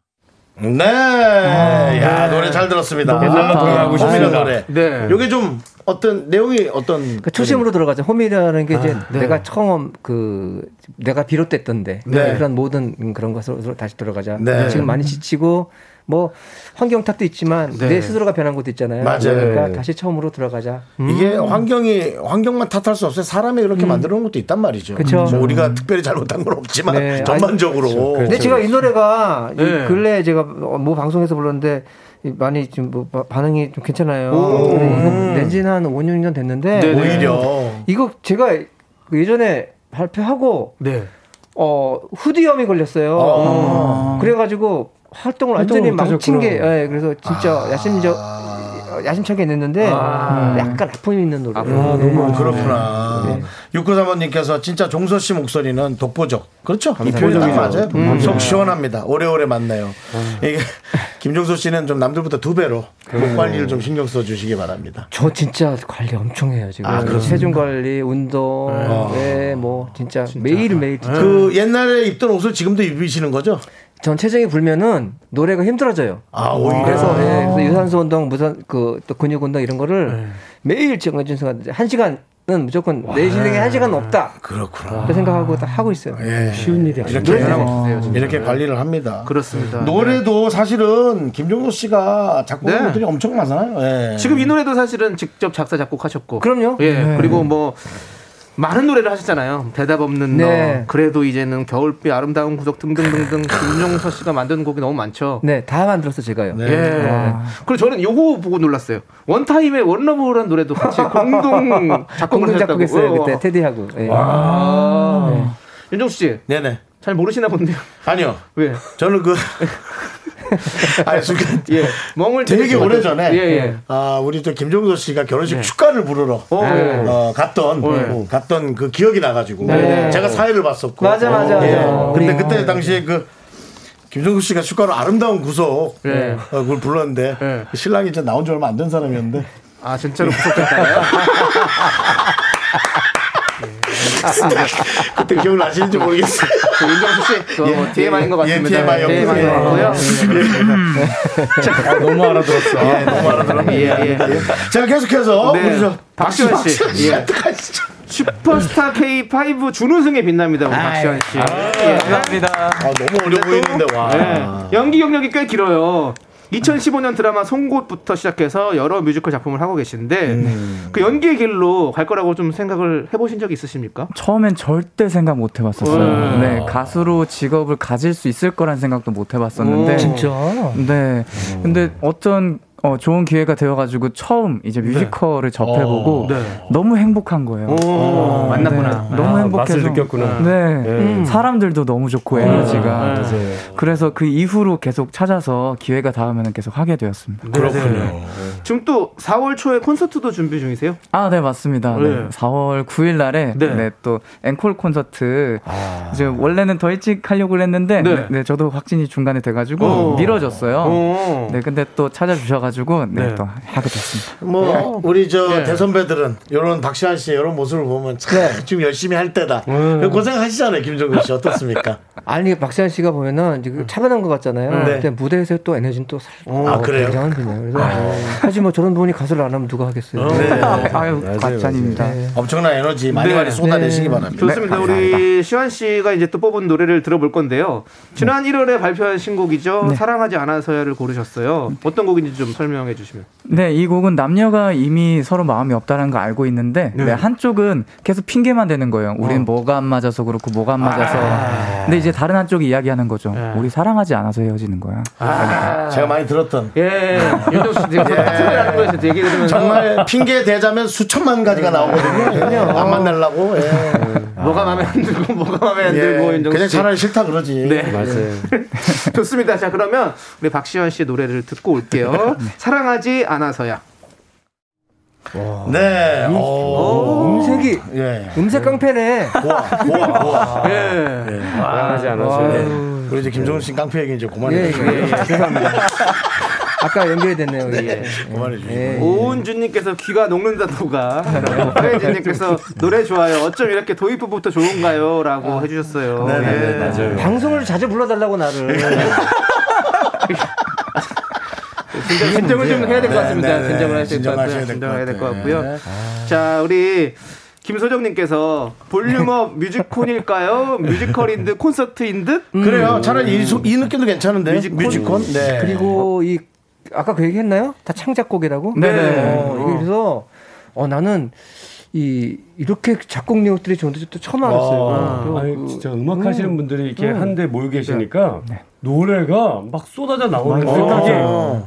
네. 야, 노래 잘 들었습니다. 너무 좋다. 홈이라는 노래. 네. 요게 좀 어떤 내용이 어떤 그 초심으로 들어가죠. 홈이라는 게 이제 네. 내가 처음 그 내가 비롯됐던데 네. 그런 모든 그런 것으로 다시 돌아가자. 네. 지금 많이 지치고 뭐 환경 탓도 있지만 네. 내 스스로가 변한 것도 있잖아요. 맞아요. 그러니까 네. 다시 처음으로 들어가자. 이게 환경이 환경만 탓할 수 없어요. 사람이 그렇게 만들어 놓은 것도 있단 말이죠. 그쵸. 뭐 우리가 특별히 잘못한 건 없지만 네. 전반적으로 근데 제가 이 노래가 이 네. 근래 제가 뭐 방송에서 불렀는데 이 많이 좀뭐 반응이 좀 괜찮아요. 이거 낸지는 한 5, 6년 됐는데 네, 네. 오히려 이거 제가 그 예전에 발표하고 네. 어 후디염이 걸렸어요. 아. 그래가지고 활동을 완전히 망친 게. 예, 그래서 진짜 야심적 야심차게 냈는데 약간 아픔이 있는 노래. 아, 예. 음, 그렇구나. 네. 육구사모님께서 진짜 종서 씨 목소리는 독보적. 그렇죠? 이 표현 딱. 맞아요. 속 시원합니다. 오래오래 맞네요. 이게 (laughs) 김종서 씨는 좀 남들보다 두 배로 목 관리를 좀 신경 써 주시기 바랍니다. 저 진짜 관리 엄청 해요 지금. 아? 체중 관리, 운동, 네, 뭐 진짜, 매일 매일. 진짜. 그 옛날에 입던 옷을 지금도 입으시는 거죠? 전 체중이 불면은 노래가 힘들어져요. 아, 오히려. 그래서, 예, 그래서 유산소 운동, 무슨 그또 근육 운동 이런 거를 매일 정해준 순간 한 시간은 무조건 내 인생에 한 시간은 없다. 그렇구나. 그 생각하고 딱 하고 있어요. 예. 쉬운 일이 아니에요. 이렇게, 없으세요, 진짜. 이렇게 관리를 합니다. 그렇습니다. 노래도 사실은 김종서 씨가 작곡한 네. 것들이 엄청 많아요. 예. 지금 이 노래도 사실은 직접 작사 작곡하셨고. 그럼요. 예. 그리고 뭐 많은 노래를 하셨잖아요. 대답 없는 네. 너, 그래도 이제는 겨울비 아름다운 구석 등등등등 김종서 씨가 만든 곡이 너무 많죠. 네, 다 만들었어 제가요. 네. 예. 그리고 저는 요거 보고 놀랐어요. 원타임의 원러브라는 노래도 같이 공동 (laughs) 작곡을 공동. 작곡했어요 어. 그때 테디하고. 예. 아. 윤정수 씨, 네네. 잘 모르시나 본데요. 아니요. 왜? 저는 그. (laughs) (laughs) 아니, 순간. 예. 멍을 되게 오래 전에. 예, 예. 아, 우리 저 김종서 씨가 결혼식 축가를 부르러. 어, 예. 어, 갔던, 네. 갔던 그 기억이 나 가지고. 네. 제가 사회를 봤었고. 맞아, 맞아, 예. 맞아. 근데 그때 당시에 그. 김종수 씨가 축가로 아름다운 구속 네. 어, 그걸 불렀는데 네. 신랑이 이제 나온 지 얼마 안 된 사람이었는데 아 진짜로 구속됐다 (laughs) 고요? (laughs) 그때 기억나시는지 모르겠어요. 그 윤정수 씨, 그거 뭐 TMI인 것 예, 같습니다. TMI 였고요. TMI 인것 같고요. 아, 너무 알아들었어. 예, 너무 알아들었네. 예, 예. 자, 계속해서 네. 우리 저 박시환 씨. 예. 가시죠. 슈퍼스타 K5 준우승에 빛납니다, 우리 박시환 씨. 예. 감사합니다. 아, 너무 어려 보이는데 와. 네. 연기 경력이 꽤 길어요. 2015년 드라마 송곳부터 시작해서 여러 뮤지컬 작품을 하고 계신데 그 연기의 길로 갈 거라고 좀 생각을 해보신 적 있으십니까? 처음엔 절대 생각 못 해봤었어요. 음. 네, 가수로 직업을 가질 수 있을 거란 생각도 못 해봤었는데. 오. 진짜. 네. 근데 어떤 어, 좋은 기회가 되어가지고 처음 이제 뮤지컬을 접해보고 네. 너무 행복한 거예요. 오, 만났구나. 네, 너무 아, 행복해서. 맛을 느꼈구나. 네. 음. 사람들도 너무 좋고 에너지가. 네. 그래서 그 이후로 계속 찾아서 기회가 닿으면 계속 하게 되었습니다. 그렇군요. 지금 또 4월 초에 콘서트도 준비 중이세요? 아, 네, 맞습니다. 네. 네. 4월 9일 날에 네. 네. 또 앵콜 콘서트 이제 원래는 더 일찍 하려고 했는데 네. 네. 네, 저도 확진이 중간에 돼가지고 어. 미뤄졌어요. 오. 네, 근데 또 찾아주셔가지고 좋아가지고 네, 네. 또 하게 됐습니다. 뭐 우리 저 예. 대선배들은 이런 박시환 씨의 이런 모습을 보면 참 네. (laughs) 지금 열심히 할 때다. 고생하시잖아요, 김정근 씨 어떻습니까? (laughs) 아니 박시환 씨가 보면은 지금 차분한 것 같잖아요. 네. 근데 무대에서 또 에너지는 또 살- 아, 그래요? 굉장한 분이에요. 그래서 사실 뭐 저런 분이 가수를 안 하면 누가 하겠어요. 네. (laughs) 아유, 과찬입니다. 엄청난 에너지 많이 네. 많이 쏟아내시기 바랍니다. 좋습니다. 네, 우리 시환 씨가 이제 또 뽑은 노래를 들어볼 건데요. 지난 1월에 발표한 신곡이죠. 네. 사랑하지 않아서야를 고르셨어요. 어떤 곡인지 좀 설명해 주시면. 네, 이 곡은 남녀가 이미 서로 마음이 없다는 거 알고 있는데 네, 한쪽은 계속 핑계만 대는 거예요. 우린 뭐가 안 맞아서 그렇고 뭐가 안 맞아서. 근데 이제 다른 한쪽이 이야기하는 거죠. 네. 우리 사랑하지 않아서 헤어지는 거야. 제가 많이 들었던 예, 윤정수 씨 지금 소리라는 거에서 얘기 들으면서 정말 핑계 대자면 수천만 가지가 나오거든요. 안 만나려고. 예. 뭐가 마음에 안 들고 (laughs) 뭐가 마음에 안 예. 들고 윤정수 그냥 씨. 차라리 싫다 그러지. 네. 맞아요. (laughs) 좋습니다. 자, 그러면 우리 박시현 씨의 노래를 듣고 올게요. (laughs) 사랑하지 않아서야. 네. 오. 음색이 예. 음색 깡패네. 고와, 고와, 고와. 예. 하지 않아서. 네. 우리 이제 김종서 씨 깡패 얘기 이제 예, 그만해 주시고. 예, 예. 죄송합니다. 아까 연결이 됐네요. 예. 그만해 주시고. 예. 오은주님께서 귀가 녹는다고 하혜진님께서 (laughs) 노래 좋아요. 어쩜 이렇게 도입부부터 좋은가요? 라고 해주셨어요. 네 네네, 예. 맞아요. 방송을 자주 불러달라고 나를. 진정, 진정을 좀 해야 될것 네, 같습니다. 네, 네. 진정을 해야 될 것. 될것 진정을 해야 될것 같아요. 같고요. 네. 자, 우리 김소정님께서 볼륨업 (laughs) 뮤지콘일까요? 뮤지컬인 듯 콘서트인 듯? 그래요. 차라리 이, 소- 이 느낌도 괜찮은데. 뮤지콘? 뮤지콘. 네. 그리고 이 아까 그 얘기했나요? 다 창작곡이라고? 네네. 어, 이게 그래서 어 나는 이 이렇게 작곡 내용들이 좋은데 또 처음 알았어요. 아, 아니 그- 진짜 음악 하시는 분들이 이렇게 음. 한데 모여 계시니까 노래가 막 쏟아져 나오는 생각이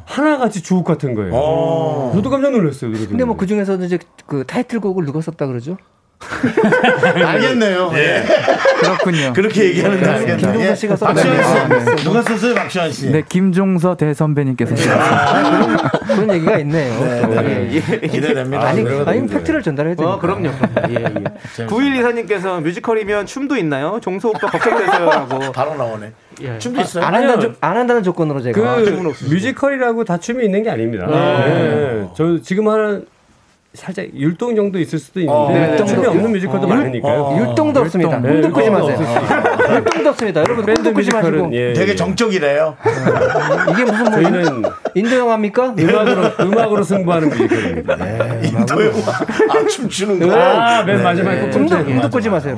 하나같이 주옥 같은 거예요. 어. 저도 깜짝 놀랐어요. 근데 뭐. 그 중에서도 이제 그 타이틀곡을 누가 썼다 그러죠? (laughs) 알겠네요. 예. 그렇군요. 그렇게 얘기하는데 알겠네. 김종서 씨가 썼다. 박시환 씨. 누가 썼어요, 박시환 씨? 네, 김종서 대선배님께서 그런 얘기가 있네요. 또. 예. 기대됩니다. 아니, 아니. 팩트를 전달해야 되니까. 어, 그럼요. 그럼요. 예, 예. 9124님께서 뮤지컬이면 춤도 있나요? 종소 오빠 걱정돼서요라고. (laughs) 바로 나오네. 예. 춤도 있어요? 안 한다는, 조, 안 한다는 조건으로 제가. 그. 뮤지컬이라고 다 춤이 있는 게 아닙니다. 네. 저 지금 하는 살짝 율동 정도 있을 수도 있는데 어, 춤이 없는 율- 뮤지컬도 율- 많으니까요. 율동도 없습니다. 네, 꿈도 꾸지 마세요. 율동도 없습니다. 여러분 꿈도 꾸지 마시고. 뮤지컬은 예, 되게 예. 정적이래요. 이게 무슨 뭐 저희는 인도 영화입니까? 음악으로 음악으로 승부하는 뮤지컬입니다. 인도 영화. 아, 춤추는 거. 아, 맨 마지막에 꼭 꿈도. 꿈도 꾸지 마세요.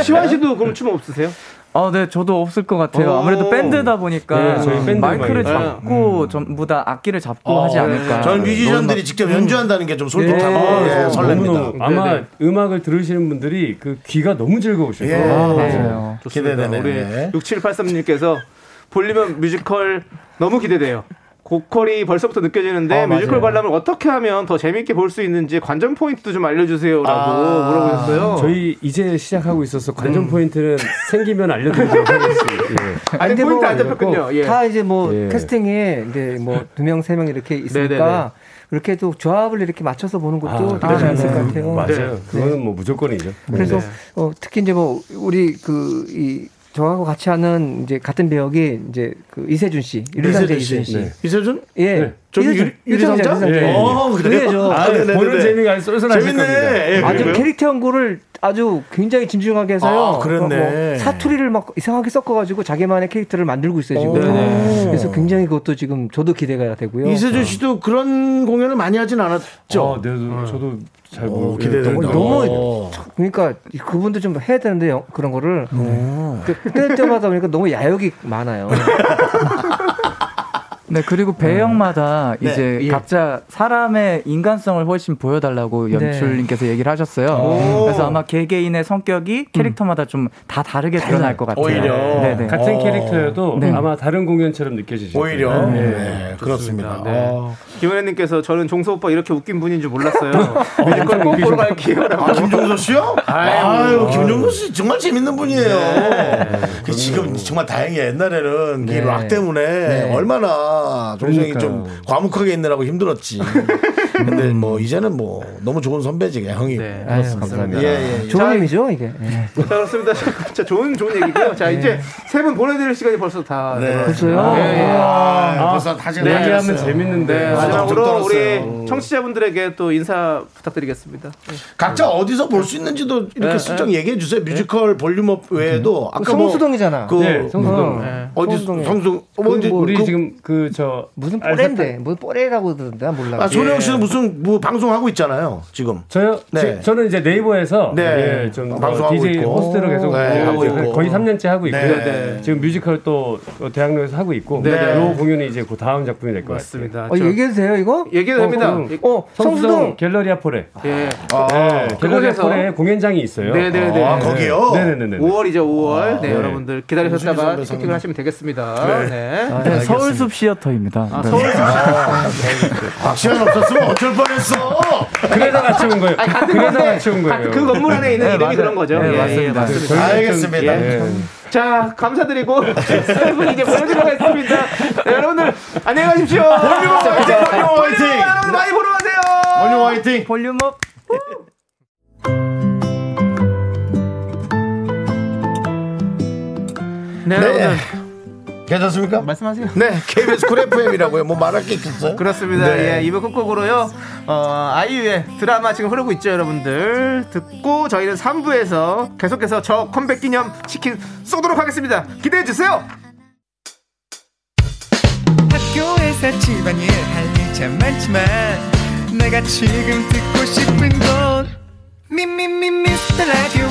시환 씨도 그럼 춤 없으세요? 아, 네, 저도 없을 것 같아요. 오. 아무래도 밴드다 보니까 네, 저희 밴드 마이크를. 잡고 전부 다 악기를 잡고 어, 하지 않을까. 저는 뮤지션들이 직접 연주한다는 게 좀 솔깃하고 아, 예, 설렙니다. 너무너무 아마 네, 음악을 들으시는 분들이 그 귀가 너무 즐거우실 예. 거예요. 아, 네. 맞아요. 기대되네. 우리 6783님께서 볼륨업 뮤지컬 너무 기대돼요. 고퀄이 벌써부터 느껴지는데 어, 뮤지컬 맞아요. 관람을 어떻게 하면 더 재밌게 볼 수 있는지 관전 포인트도 좀 알려주세요라고 아, 물어보셨어요. 저희 이제 시작하고 있어서 관전 포인트는 생기면 알려드리도록 하겠습니다. 예. (laughs) 아니 근데 포인트 뭐안 잡혔군요. 예. 다 이제 뭐 예. 캐스팅에 이제 뭐 두 명 세 명 이렇게. 있으니까 그렇게 또 조합을 이렇게 맞춰서 보는 것도 아, 재밌을 것 같아요. 맞아요. 그거는 뭐 무조건이죠. 그래서 네. 어, 특히 이제 뭐 우리 그 이 저하고 같이 하는 이제 같은 배역이 이제 그 이세준 씨, 유리상제 이세준 씨. 씨. 네. 이세준? 예. 네. 저기 유리- 유리상자? 유리상자. 예. 어, 그래요? 그래죠. 아, 네네네. 보는 재미가 쏠쏠하실 겁니다. 재밌네. 예, 아주 그래요? 캐릭터 연구를 아주 굉장히 진중하게 해서요. 아, 그랬네. 뭐 사투리를 막 이상하게 섞어가지고 자기만의 캐릭터를 만들고 있어요 지금. 네네. 그래서 굉장히 그것도 지금 저도 기대가 되고요. 이세준 씨도 그런 공연을 많이 하진 않았죠? 어, 네, 저도 잘 어, 모르. 기대된다. 너무 어. 그러니까 그분도 좀 해야 되는데 요- 그런 거를 그때 때마다 보니까 너무 야욕이 많아요. (laughs) 네, 그리고 배역마다 네, 이제 예. 각자 사람의 인간성을 훨씬 보여달라고 연출님께서 얘기를 하셨어요. 오. 그래서 아마 개개인의 성격이 캐릭터마다 좀다 다르게 드러날 것 같아요. 오히려. 네네. 같은 어. 캐릭터여도 네. 아마 다른 공연처럼 느껴지실 오히려. 네, 그렇습니다. 네. 어. 김은혜님께서 저는 종소 오빠 이렇게 웃긴 분인 줄 몰랐어요. (laughs) 뮤지컬 꼭 보러 갈게요라고. 아, 김종서 씨요? 아유, 김종서 씨 정말 재밌는 분이에요. 그 지금 정말 다행이에요. 옛날에는 이락 때문에 얼마나 종성이 좀 과묵하게 있느라고 힘들었지. 근데 뭐 이제는 뭐 너무 좋은 선배지 형이. 네. 아유, 감사합니다. 예, 예. 좋은 자, 얘기죠 이게. 예. 자, 그렇습니다. (laughs) 자, 좋은, 좋은 얘기고요. 자, 이제 세 분 보내드릴 시간이 벌써 다. 네. 벌써요? 예, 예. 아, 벌써 다시 네, 얘기하면. 재밌는데. 네, 좀 마지막으로. 우리 청취자분들에게 또 인사 부탁드리겠습니다. 각자 어디서 볼 수 있는지도 이렇게 네, 슬쩍 얘기해 주세요. 뮤지컬 Volume Up 외에도 아까 뭐 성수동이잖아. 그 네, 성수동. 네. 어디 성수동에. 성수 어, 그뭐 우리 그- 지금 그저 무슨 뽀레인데 무슨 뽀레라고 그러던데 몰라. 아, 손영 씨는 무슨 뭐 방송 하고 있잖아요. 지금. 저요? 네. 지- 저는 이제 네이버에서 네. 예, 좀 어, 어, 방송하고 DJ 있고. 호스트로 계속 네, 어, 하고 있고. 거의 3년째 하고 있고요. 네, 네. 지금 뮤지컬 또 어, 대학로에서 하고 있고 네, 네. 요 공연이 이제 그 다음 작품이 될 것 같습니다. 맞습니다. 어, 얘기해도 돼요 이거? 얘기도 됩니다. 그럼. 어 성수동 성수동. 갤러리 아 포레. 예. 네, 갤러리 그곳에서- 아포레 공연장이 있어요. 네네네. 아, 거기요? 네네네. 5월이죠, 5월. 네, 네. 여러분들 기다리셨다가 선배. 하시면 되겠습니다. 네. 네, 서울숲 시어터입니다. 아, 네. 서울 박시현 없었으면 어쩔 뻔했어. 그래서 같이 온 거예요. 그래서 같이 온 거예요. 그 건물 안에 있는 이름이 맞아요. 그런 거죠. 네, 예, 맞습니다. 예, 맞습니다. 알겠습니다. 예. 자, 감사드리고 세분 이제 보여드리겠습니다. 네, 여러분들 안녕히 가십시오. 볼륨 화이팅! 볼륨 화이팅! 여러분 많이 보러 가세요. 볼륨 화이팅! Volume Up. 네, 네. 여러분들 괜찮습니까? 말씀하세요. 네, KBS 쿨 FM이라고요. 뭐 말할 게 있겠어요? 그렇습니다. 네. 예, 이번 끝곡으로요. 어, 아이유의 드라마 지금 흐르고 있죠, 여러분들. 듣고 저희는 3부에서 계속해서 저 컴백 기념 치킨 쏘도록 하겠습니다. 기대해 주세요. 학교에서 집안일 할일참 많지만 내가 지금 듣고 싶은 건 미미미 미스터 라디오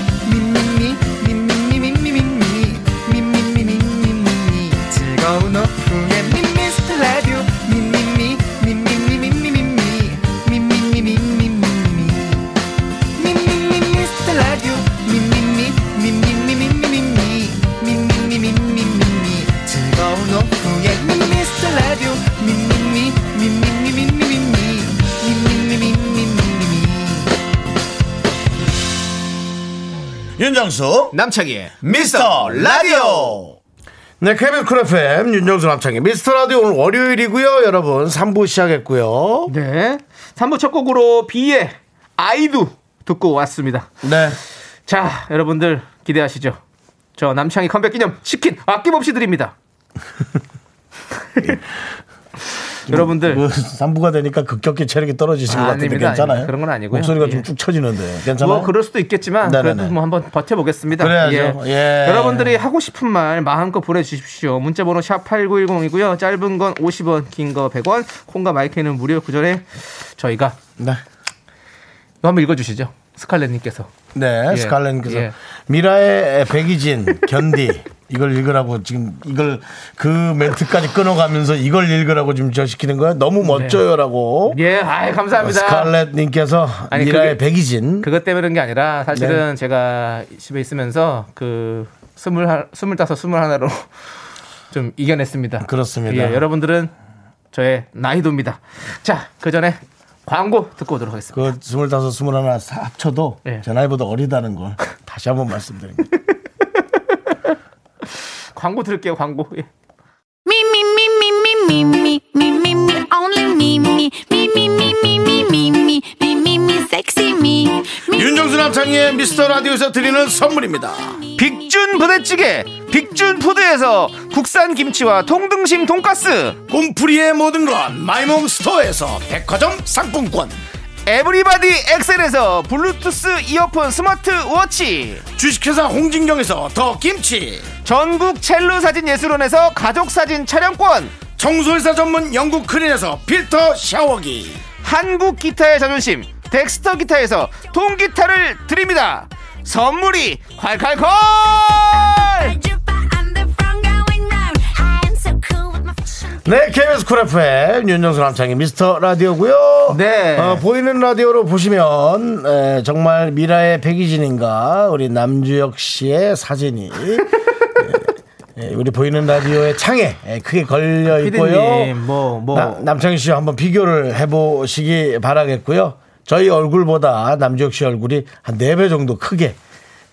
윤정수 남창희의 미스터 라디오 네쿨 FM 윤정수 남창희 미스터 라디오 오늘 월요일이고요 여러분 3부 시작했고요 네. 3부 첫 곡으로 비의 아이두 듣고 왔습니다. 네 자, 여러분들 기대하시죠. 저 남창희 컴백 기념 치킨 아낌없이 드립니다. (laughs) 여러분들 그 3부가 되니까 급격히 체력이 떨어지신 것 아, 같은데 아닙니다, 괜찮아요? 아닙니다. 그런 건 아니고요. 목소리가 예. 좀쭉 처지는데 괜찮아요? 뭐 그럴 수도 있겠지만 네네네. 그래도 뭐 한번 버텨보겠습니다. 그래야죠. 예. 여러분들이 하고 싶은 말 마음껏 보내주십시오. 문자번호 샵 #8910이고요. 짧은 건 50원, 긴 거 100원, 콩과 마이크는 무료. 그 전에 저희가 네. 한번 읽어주시죠. 스칼렛님께서. 네, 예. 스칼렛님께서 예. 미라의 백이진 견디 이걸 읽으라고 지금 이걸 그 멘트까지 끊어가면서 이걸 읽으라고 지금 저 시키는 거예요. 너무 멋져요라고. 예, 아이 감사합니다. 스칼렛님께서 아니, 미라의 그게- 백이진. 그것 때문에 그런 게 아니라 사실은 네. 제가 집에 있으면서 그 스물 하- 스물다섯 스물 하나로 (laughs) 좀 이겨냈습니다. 그렇습니다. 예, 여러분들은 저의 나이도입니다. 자, 그 전에 광고 듣고 오도록 하겠습니다. 그 스물다섯, 스물하나 합쳐도 네. 제 나이보다 어리다는 걸 다시 한번 말씀드립니다. 광고 들을게요. 광고. 예. 윤정수 남창희의 미스터 라디오에서 드리는 선물입니다. 빅준 부대찌개 빅준 푸드에서 국산 김치와 통등심 돈가스, 꿈풀이의 모든 건 마이몽 스토어에서 백화점 상품권. 에브리바디 엑셀에서 블루투스 이어폰 스마트 워치, 주식회사 홍진경에서 더 김치. 전국 첼로 사진 예술원에서 가족 사진 촬영권, 청소회사 전문 영국 크린에서 필터 샤워기. 한국 기타의 자존심, 덱스터 기타에서 통기타를 드립니다. 선물이 콸콸콸! 네, KBS 쿨 FM 윤정수 남창희의 미스터 라디오고요. 네. 어, 보이는 라디오로 보시면 에, 정말 미라의 백이진인가 우리 남주혁 씨의 사진이 (laughs) 에, 에, 우리 보이는 라디오의 창에 에, 크게 걸려 있고요. 피디님, 뭐, 뭐. 나- 남창희 씨와 한번 비교를 해보시기 바라겠고요. 저희 얼굴보다 남주혁 씨 얼굴이 한 네 배 정도 크게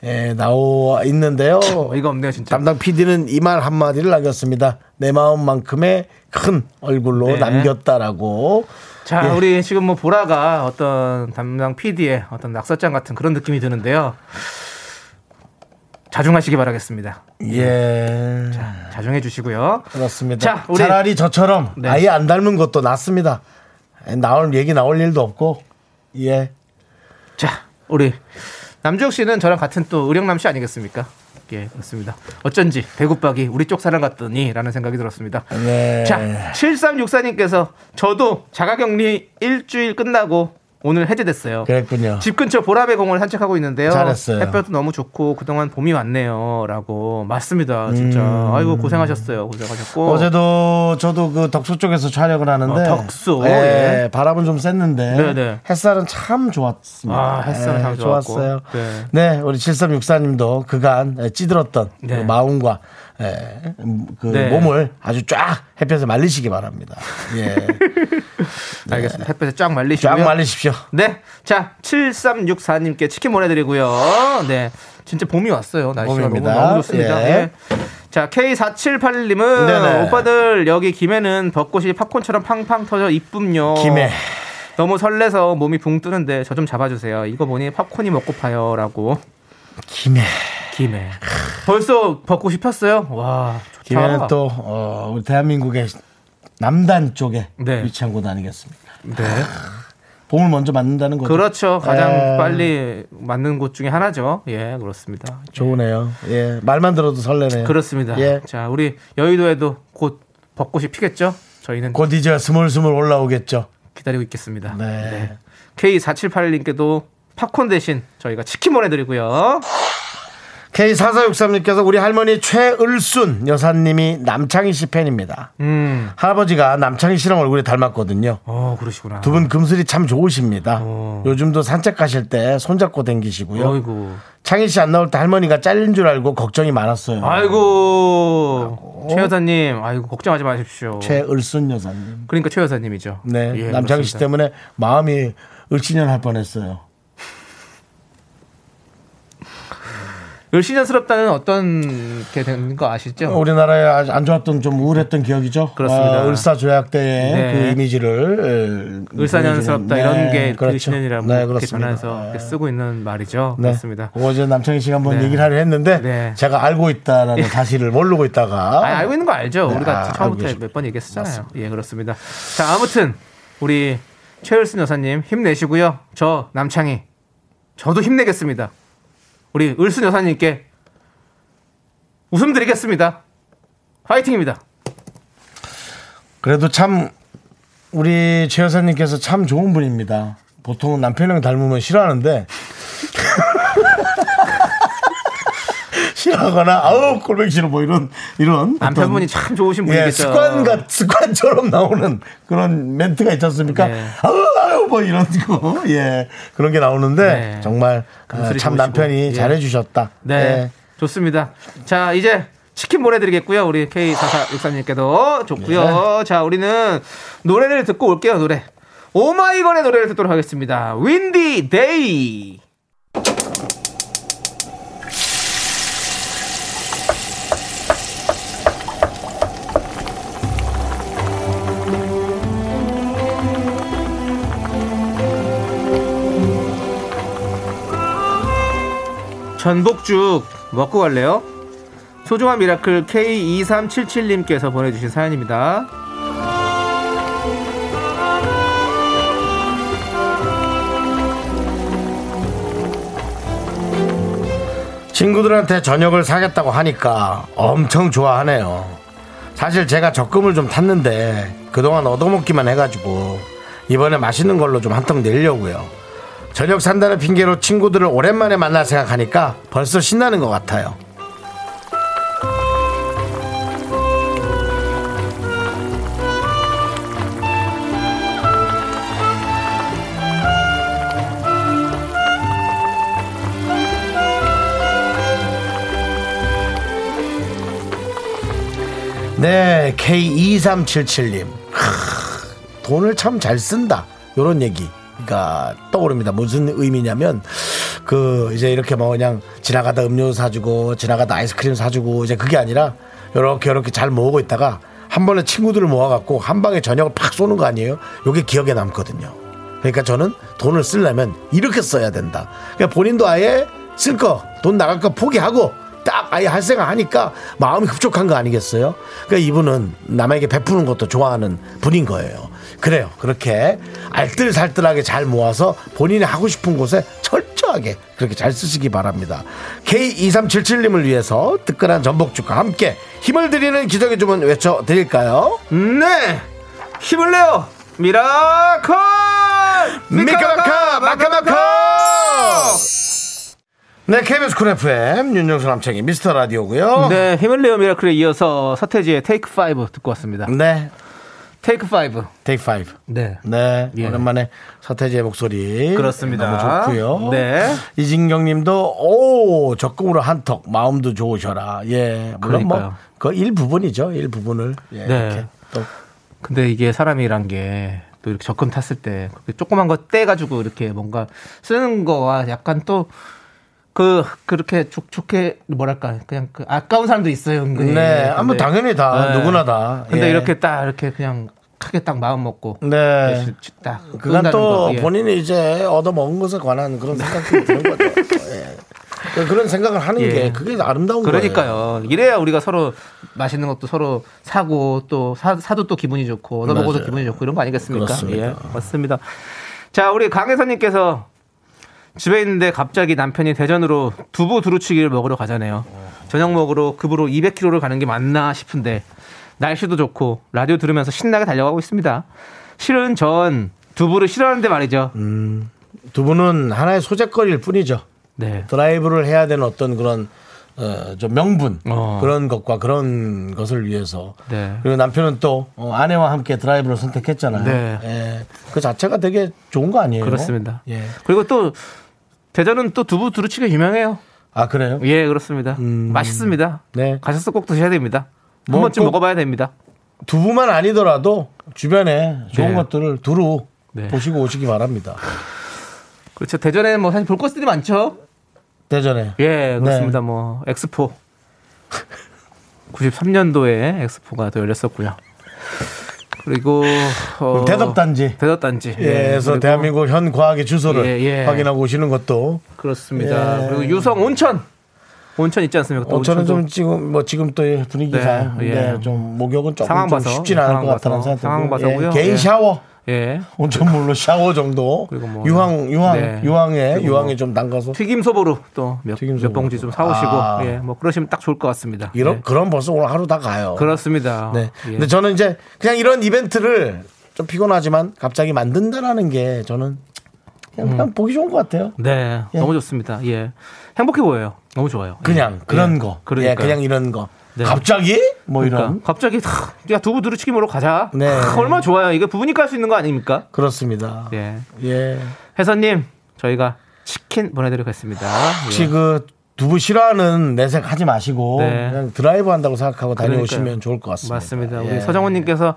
예, 나와 있는데요. 어이가 없네요, 진짜. 담당 PD는 이 말 한마디를 남겼습니다. 내 마음만큼의 큰 얼굴로 네. 남겼다라고. 자, 예. 우리 지금 뭐 보라가 어떤 담당 PD의 어떤 낙서장 같은 그런 느낌이 드는데요. 자중하시기 바라겠습니다. 예. 자중해 주시고요. 그렇습니다. 자, 우리- 차라리 저처럼 네. 아예 안 닮은 것도 낫습니다. 예, 나올 얘기 나올 일도 없고. 예. 자, 우리 남주혁 씨는 저랑 같은 또 의령남 씨 아니겠습니까? 예, 그렇습니다. 어쩐지 대구박이 우리 쪽 사람 같더니라는 생각이 들었습니다. 네. 자, 7364님께서 저도 자가격리 일주일 끝나고 오늘 해제됐어요. 그랬군요. 집 근처 보라배 공원을 산책하고 있는데요. 잘했어요. 햇볕도 너무 좋고 그동안 봄이 왔네요라고 맞습니다. 진짜. 아이고 고생하셨어요. 고생하셨고. 음. 어제도 저도 그 덕수 쪽에서 촬영을 하는데 어, 덕수, 예, 예. 바람은 좀 쐈는데 네네. 햇살은 참 좋았습니다. 아, 햇살은 참 좋았고. 좋았어요. 네. 네. 우리 7364님도 그간 찌들었던 네. 그 마음과 예, 음, 그 네. 몸을 아주 쫙 햇볕에 말리시기 바랍니다. 예. (laughs) 알겠습니다. 햇볕에 쫙 말리시고요. 쫙 말리십시오. 네. 자, 7364님께 치킨 보내드리고요. 네. 진짜 봄이 왔어요. 날씨가 너무, 봄입니다. 너무 좋습니다. 예. 예. 자, K4781님은 네네. 오빠들 여기 김해는 벚꽃이 팝콘처럼 팡팡 터져 이쁨요. 김해. 너무 설레서 몸이 붕 뜨는데 저 좀 잡아주세요. 이거 보니 팝콘이 먹고파요라고. 김해. 김해. 벌써 벚꽃이 폈어요? 와, 좋다. 김해는 또 어, 우리 대한민국의 남단 쪽에 네. 위치한 곳 아니겠습니까? 네. 봄을 먼저 맞는다는 거죠. 그렇죠. 가장 에, 빨리 맞는 곳 중에 하나죠. 예, 그렇습니다. 좋으네요. 예, 말만 들어도 설레네요. 그렇습니다. 예. 자, 우리 여의도에도 곧 벚꽃이 피겠죠? 저희는 곧 이제 스물스물 올라오겠죠. 기다리고 있겠습니다. 네. K4781님께도 팝콘 대신 저희가 치킨 보내드리고요. K4463님께서 우리 할머니 최을순 여사님이 남창희 씨 팬입니다. 음, 할아버지가 남창희 씨랑 얼굴이 닮았거든요. 어, 그러시구나. 두 분 금슬이 참 좋으십니다. 어. 요즘도 산책 가실 때 손잡고 댕기시고요. 어이구. 창희 씨 안 나올 때 할머니가 잘린 줄 알고 걱정이 많았어요. 아이고. 최 여사님, 아이고, 걱정하지 마십시오. 최을순 여사님. 그러니까 최 여사님이죠. 네, 예, 남창희 씨 그렇습니다. 때문에 마음이 을씨년 할 뻔했어요. 을시년스럽다는 어떤 게 된 거 아시죠? 우리나라에 아주 안 좋았던 좀 우울했던 기억이죠. 그렇습니다. 아, 을사 조약 때의 네. 그 이미지를 에, 을사년스럽다 보여주는- 이런 네, 게 그렇죠. 을시년이라고 네, 이렇게 그렇습니다. 전해서 네. 쓰고 있는 말이죠. 네. 그렇습니다. 어제 남창희 씨가 한번 네. 얘기를 하려 했는데 네. 제가 알고 있다라는 사실을 모르고 있다가 아, 알고 있는 거 알죠. 네, 우리가 아, 처음부터. 몇 번 얘기했었잖아요. 예, 그렇습니다. 자, 아무튼 우리 최을순 여사님 힘내시고요. 저 남창희 저도 힘내겠습니다. 우리 을순 여사님께 웃음 드리겠습니다. 파이팅입니다. 그래도 참 우리 최 여사님께서 참 좋은 분입니다. 보통은 남편이랑 닮으면 싫어하는데 (laughs) 싫어하거나 아우 꼴보기 싫어 뭐 이런 이런 남편분이 참 좋으신 예, 분이겠죠. 습관과 습관처럼 나오는 그런 멘트가 있지 않습니까? 네. 아우 아우 뭐 이런 (laughs) 거 예. 그런 게 나오는데 네. 정말 아, 참. 남편이 예. 잘해 주셨다. 네. 좋습니다. 자, 이제 치킨 보내드리겠고요. 우리 K4463님께도 좋고요. 자, 우리는 노래를 듣고 올게요, 노래. 오마이걸의 노래를 듣도록 하겠습니다. Windy Day. 전복죽 먹고 갈래요? 소중한 miracle K2377님께서 보내주신 사연입니다. 친구들한테 저녁을 사겠다고 하니까 엄청 좋아하네요. 사실 제가 적금을 좀 탔는데 그동안 얻어먹기만 해가지고 이번에 맛있는 걸로 좀 한턱 내려고요. 저녁 산다는 핑계로 친구들을 오랜만에 만날 생각하니까 벌써 신나는 것 같아요. 네, K2377님. 돈을 참 잘 쓴다. 요런 얘기. 그러니까 떠오릅니다. 무슨 의미냐면 그 이제 이렇게 뭐 그냥 지나가다 음료 사주고 지나가다 아이스크림 사주고 이제 그게 아니라 이렇게 이렇게 잘 모으고 있다가 한 번에 친구들을 모아갖고 한 방에 저녁을 팍 쏘는 거 아니에요? 요게 기억에 남거든요. 그러니까 저는 돈을 쓰려면 이렇게 써야 된다. 그러니까 본인도 아예 쓸 거, 돈 나갈 거 포기하고 딱 아예 할 생각 하니까 마음이 흡족한 거 아니겠어요? 그러니까 이분은 남에게 베푸는 것도 좋아하는 분인 거예요. 그래요. 그렇게 알뜰살뜰하게 잘 모아서 본인이 하고 싶은 곳에 철저하게 그렇게 잘 쓰시기 바랍니다. K2377님을 위해서 뜨끈한 전복죽과 함께 힘을 드리는 기적의 주문 외쳐드릴까요? 네! 힘을 내요! miracle! 미카마카 마카마카! 네 KBS 쿨 FM 윤정수 남창희 미스터 라디오고요. 네 내요 miracle에 이어서 서태지의 Take 5 듣고 왔습니다. 네 테이크 5 테이크 5 네. 네. 예. 오랜만에 서태지의 목소리. 그렇습니다. 너무 좋고요. 네. 이진경 님도 오 적금으로 한턱 마음도 좋으셔라. 예. 물론. 뭐그 일부분이죠. 일부분을. 예, 네. 이렇게 또. 근데 이게 사람이란 게 또 이렇게 적금 탔을 때 조그만 거 떼 가지고 이렇게 뭔가 쓰는 거와 약간 또 그 그렇게 좋게 뭐랄까 그냥 그 아까운 사람도 있어요 은근히. 네, 아, 뭐 근데- 당연히 다 누구나 다. 근데 예. 이렇게 딱 이렇게 그냥 크게 딱 마음 먹고 네. 딱 그건 또 거. 예. 본인이 이제 얻어 먹은 것에 관한 그런 생각이 드는 거죠. 예. 그- 그런 생각을 하는 예. 게 그게 아름다운 거예요. 그러니까요. 이래야 우리가 서로 맛있는 것도 서로 사고 또 사, 사도 또 기분이 좋고 얻어먹어도. 기분이 좋고 이런 거 아니겠습니까? 그렇습니다. 예, 맞습니다. 자, 우리 강혜선님께서 집에 있는데 갑자기 남편이 대전으로 두부 두루치기를 먹으러 가자네요. 저녁 먹으러 급으로 200km를 가는 게 맞나 싶은데 날씨도 좋고 라디오 들으면서 신나게 달려가고 있습니다. 실은 전 두부를 싫어하는데 말이죠. 음. 두 분은 하나의 소재거리일 뿐이죠. 네. 드라이브를 해야 되는 어떤 그런 어, 좀 명분 어. 그런 것과 그런 것을 위해서 네. 그리고 남편은 또 어, 아내와 함께 드라이브를 선택했잖아요. 네. 예. 그 자체가 되게 좋은 거 아니에요? 그렇습니다. 예. 그리고 또 대전은 또 두부 두루치기가 유명해요. 아 그래요? 예, 그렇습니다. 맛있습니다. 네. 가셔서 꼭 드셔야 됩니다. 한 뭐 번쯤 꼭- 먹어봐야 됩니다. 두부만 아니더라도 주변에 좋은 네. 것들을 두루 네. 보시고 오시기 바랍니다. 그렇죠. 대전에 뭐 사실 볼 것들이 많죠. 대전에. 예, 그렇습니다. 네. 뭐 엑스포 (laughs) 93년도에 엑스포가 또 열렸었고요. 그리고 어, 대덕단지. 대덕단지. 예, 그래서 그리고 대한민국 현 과학의 주소를 예, 예. 확인하고 오시는 것도 그렇습니다. 예. 그리고 유성 온천 온천 있지 않습니까? 또 어쩌는 온천도 좀 지금 뭐 지금 또 분위기상 네, 예. 네, 좀 목욕은 조금 상황 좀 봐서, 쉽진 예, 않을 것 같다는 생각이 상황 봐서고요. 예, 개인 예. 샤워 예. 온천물로 샤워 정도 그리고 뭐 유황 유황 네. 유황에 유황에 뭐좀 담가서 튀김 소보루 또몇 몇. 봉지 좀 사오시고 아. 예, 뭐 그러시면 딱 좋을 것 같습니다. 이런 예. 그런 벌써 오늘 하루 다 가요. 그렇습니다. 네. 예. 근데 저는 이제 그냥 이런 이벤트를 좀 피곤하지만 갑자기 만든다라는 게 저는 그냥, 그냥 보기 좋은 것 같아요. 네, 예. 너무 좋습니다. 예, 행복해 보여요. 너무 좋아요. 그냥 예. 그런 예. 거. 그러니까요. 예, 그냥 이런 거. 네. 갑자기 뭐 그러니까 이런 갑자기 탁, 야 두부 두루치기 먹으러 가자. 네. 아, 얼마나 좋아요. 이게 부부니까 할 수 있는 거 아닙니까? 그렇습니다. 예, 예. 혜선님 저희가 치킨 보내드리겠습니다. 혹시 예. 그 두부 싫어하는 내색 하지 마시고 네. 그냥 드라이브 한다고 생각하고 다녀오시면 그러니까요. 좋을 것 같습니다. 맞습니다. 예. 우리 서정훈님께서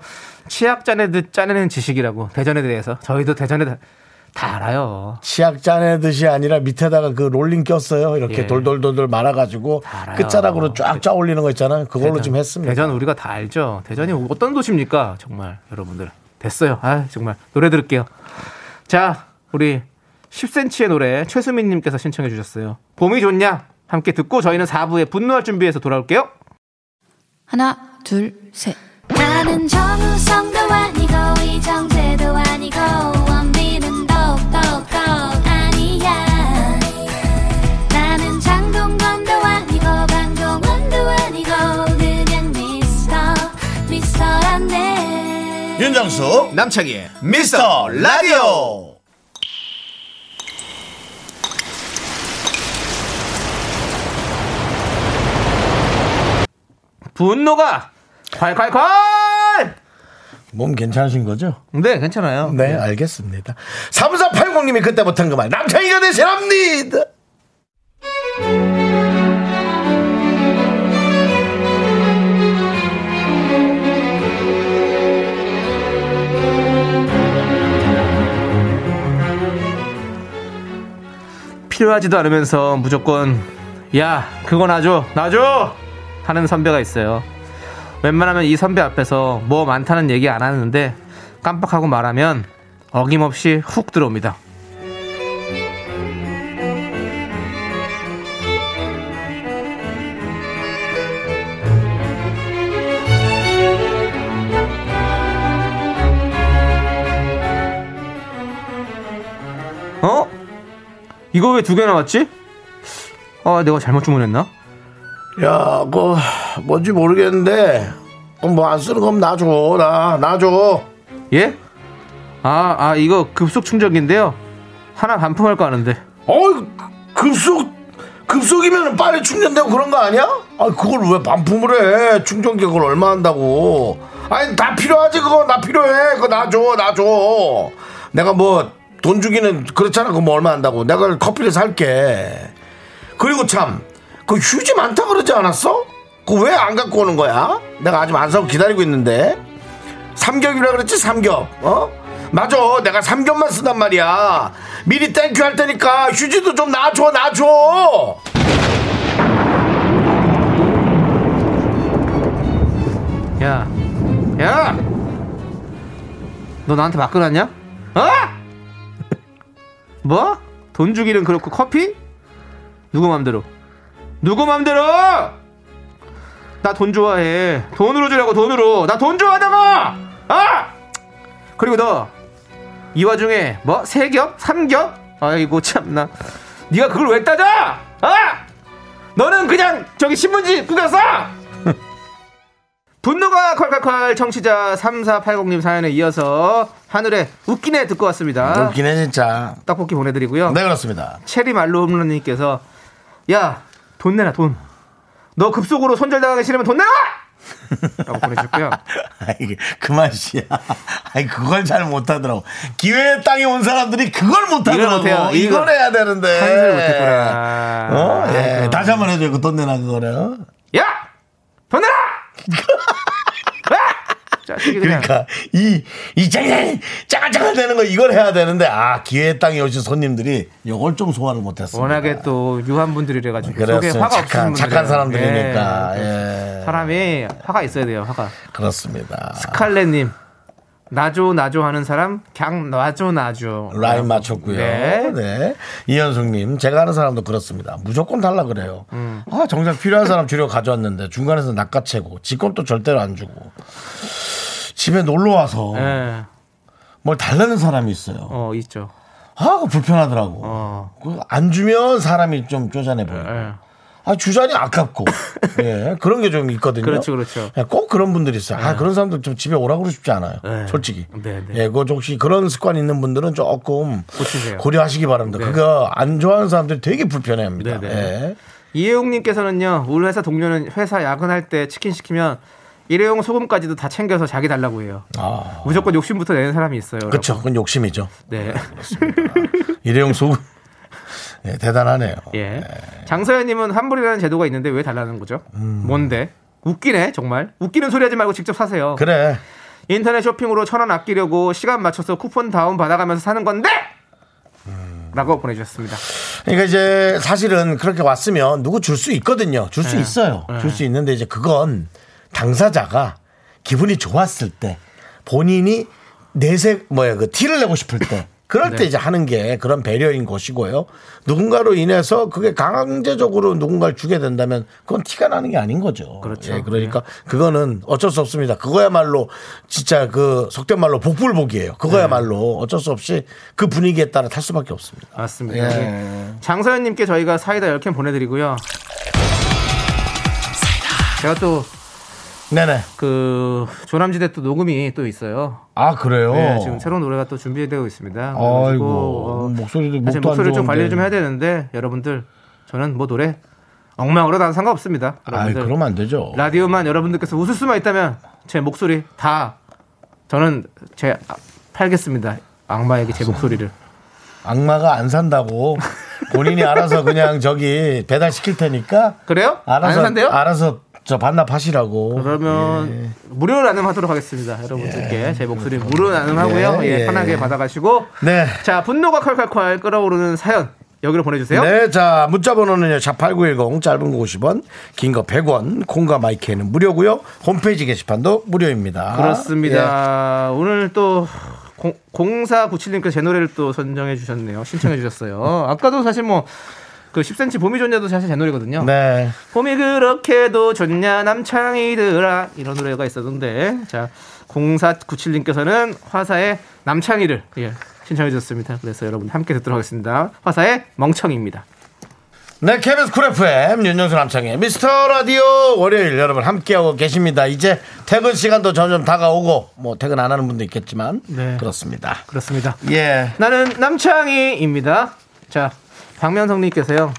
치약 짜내 듯 짜내는 지식이라고 대전에 대해서 저희도 대전에 다, 다 알아요. 치약 짜내듯이 아니라 밑에다가 그 롤링 꼈어요. 이렇게 예. 돌돌돌돌 말아가지고. 끝자락으로 쫙 쫙 올리는 거 있잖아요. 그걸로 대전, 좀 했습니다. 대전 우리가 다 알죠. 대전이 어떤 도시입니까? 정말 여러분들 됐어요. 아 정말 노래 들을게요. 자 우리 10cm의 노래 최수민님께서 신청해 주셨어요. 봄이 좋냐? 함께 듣고 저희는 4부에 분노할 준비해서 돌아올게요. 하나, 둘, 셋. 나는 정우성도 아니고 이정재도 아니고 윤정수 남창희의 미스터 라디오 분노가 콸콸콸! 몸 괜찮으신 거죠? 네 괜찮아요. 네, 알겠습니다. 3480님이 그때 못한 그 말 남창희가 대신합니다. 필요하지도 않으면서 무조건 야 그거 놔줘 놔줘! 하는 선배가 있어요. 웬만하면 이 선배 앞에서 뭐 많다는 얘기 안 하는데 깜빡하고 말하면 어김없이 훅 들어옵니다 이거 왜 두 개 나왔지? 아 내가 잘못 주문했나? 야, 그 뭔지 모르겠는데 뭐 안 쓰는 거면 놔줘, 나 놔줘. 예? 아, 아, 이거 급속 충전기인데요. 하나 반품할거 아는데. 어이 급속 급속이면 빨리 충전되고 그런 거 아니야? 아 그걸 왜 반품을 해? 충전기 그걸 얼마 한다고? 아니 다 필요하지 그거 나 필요해 그거 놔줘 놔줘. 내가 뭐 돈 주기는 그렇잖아 그거 뭐 얼마 한다고. 내가 커피를 살게. 그리고 참 그 휴지 많다 그러지 않았어? 그거 왜안 갖고 오는 거야? 내가 아직 안 사고 기다리고 있는데. 삼겹이라 그랬지 삼겹 어? 맞아 내가 삼겹만 쓰단 말이야 미리 thank you 할 테니까 휴지도 좀 놔줘 놔줘 야, 야! 너 나한테 났냐? 어? 뭐? 돈 주기는 그렇고 커피? 누구 맘대로? 누구 맘대로? 나 돈 좋아해. 돈으로 주라고 돈으로. 나 돈 좋아하다고. 아! 그리고 너 이 와중에 뭐 세 겹, 삼 겹? 아이고 참나. 네가 그걸 왜 따져? 아! 너는 그냥 저기 신문지 구겼어. 분노가 콸콸콸 청취자 3480님 사연에 이어서 하늘에 웃기네 듣고 왔습니다. 웃기네 진짜 떡볶이 보내드리고요. 네 그렇습니다 체리 말로 홈런님께서 야 돈 내놔 돈. 너 급속으로 손절당하기 싫으면 돈 내놔. (laughs) 라고 보내주셨고요. 아이 그만 씨야 아이 그걸 잘 못하더라고 기회의 땅에 온 사람들이 그걸 못하더라고. 이걸, 이걸 해야 되는데 한술 못했구나. 어? 예. 다시 한번 해줘 그돈 내놔 그거를 야! 돈 내놔! (laughs) 그냥. 그러니까 이, 이 짜잔 짜글짜글 되는 거 이걸 해야 되는데 아 기회의 땅에 오신 손님들이 이걸 좀 소화를 못했어. 워낙에 또 유한 분들이래 가지고 속에. 화가 착한 착한. 사람들이니까 예. 예. 사람이 화가 있어야 돼요. 화가. 그렇습니다. 스칼렛님 나줘 나줘 하는 사람 그냥 놔줘 놔줘. 라인 맞췄고요. 네. 네. 이현숙님, 제가 아는 사람도 그렇습니다. 무조건 달라 그래요. 음. 아, 정작 필요한 사람 주려 가져왔는데 중간에서 낚아채고 직권도 절대로 안 주고 집에 놀러 와서 예. 뭘 달라는 사람이 있어요. 어 있죠. 아, 그거 불편하더라고. 어. 그안 주면 사람이 좀 쪼잔해 보여. 예. 아, 주잔이 아깝고. (laughs) 예, 그런 게 좀 있거든요. 그렇죠, 그렇죠. 예, 꼭 그런 분들이 있어요. 아, 그런 사람들 좀 집에 오라고 그러고 싶지 않아요. 네. 솔직히. 네, 네. 예, 그거 혹시 그런 습관 있는 분들은 조금 고치세요. 고려하시기 바랍니다. 네. 그거 안 좋아하는 사람들이 되게 불편해 합니다. 네, 네. 예. 이혜용님께서는요, 우리 회사 동료는 회사 야근할 때 치킨 시키면 일회용 소금까지도 다 챙겨서 자기 달라고 해요. 아, 무조건 욕심부터 내는 사람이 있어요. 그렇죠. 그건 욕심이죠. 네. 일회용 소금. 예, 대단하네요. 예. 장서연님은 환불이라는 제도가 있는데 왜 달라는 거죠? 뭔데? 웃기네, 정말. 웃기는 소리 하지 말고 직접 사세요. 그래. 인터넷 쇼핑으로 천 원 아끼려고 시간 맞춰서 쿠폰 다운 받아가면서 사는 건데! 라고 보내주셨습니다. 그러니까 이제 사실은 그렇게 왔으면 누구 줄 수 있거든요. 줄수 네. 있어요. 네. 줄수 있는데 이제 그건 당사자가 기분이 좋았을 때 본인이 내색 뭐야 그 티를 내고 싶을 때 그럴 때 네. 이제 하는 게 그런 배려인 것이고요. 누군가로 인해서 그게 강제적으로 누군가를 주게 된다면 그건 티가 나는 게 아닌 거죠. 그렇죠. 예, 그러니까 그거는 어쩔 수 없습니다. 그거야말로 진짜 그 속된 말로 복불복이에요. 그거야말로 어쩔 수 없이 그 분위기에 따라 탈 수밖에 없습니다. 맞습니다. 예. 예. 장서연님께 저희가 사이다 10캔 보내드리고요. 제가 또 네네. 그 조남지대 또 녹음이 또 있어요. 아 그래요. 네, 지금 새로운 노래가 또 준비되고 있습니다. 아이고 어, 목소리도 사실 목도 안 목소리를 좀. 관리를 좀 해야 되는데 여러분들 저는 뭐 노래 엉망으로 다 상관없습니다. 아, 그러면 안 되죠. 라디오만 여러분들께서 웃을 수만 있다면 제 목소리 다 저는 제 아, 팔겠습니다. 악마에게 제 목소리를. 악마가 안 산다고 본인이 알아서 그냥 저기 배달 시킬 테니까 그래요? 알아서 안 산대요? 알아서 저 반납하시라고. 그러면 예. 무료 나눔하도록 하겠습니다. 여러분들께 제 목소리 무료 나눔하고요. 예, 예, 예. 편하게 받아가시고 네. 자 분노가 콸콸콸 끓어오르는 사연 여기로 보내주세요. 네, 자, 문자 번호는요. 샵8910 짧은 거 50원, 긴 거 100원, 콩과 마이크는 무료고요. 홈페이지 게시판도 무료입니다. 그렇습니다. 오늘 또 0497님께서 제 노래를 또 선정해 주셨네요. 신청해 주셨어요. 아까도 사실 뭐 그 10cm 봄이 좋냐도 사실 제 노래거든요. 예. 네. 봄이 그렇게도 좋냐 남창이들아 이런 노래가 있었는데 자 0497님께서는 화사의 남창이를 예, 신청해 주셨습니다. 그래서 여러분 함께 듣도록 하겠습니다. 화사의 멍청입니다. 네, KBS 쿨 FM 윤정수 남창희의 미스터 라디오 월요일 여러분 함께하고 계십니다. 이제 퇴근 시간도 점점 다가오고 뭐 퇴근 안 하는 분도 있겠지만 네. 그렇습니다. 그렇습니다. 예. 나는 남창희입니다. 자, 박면성님께서요.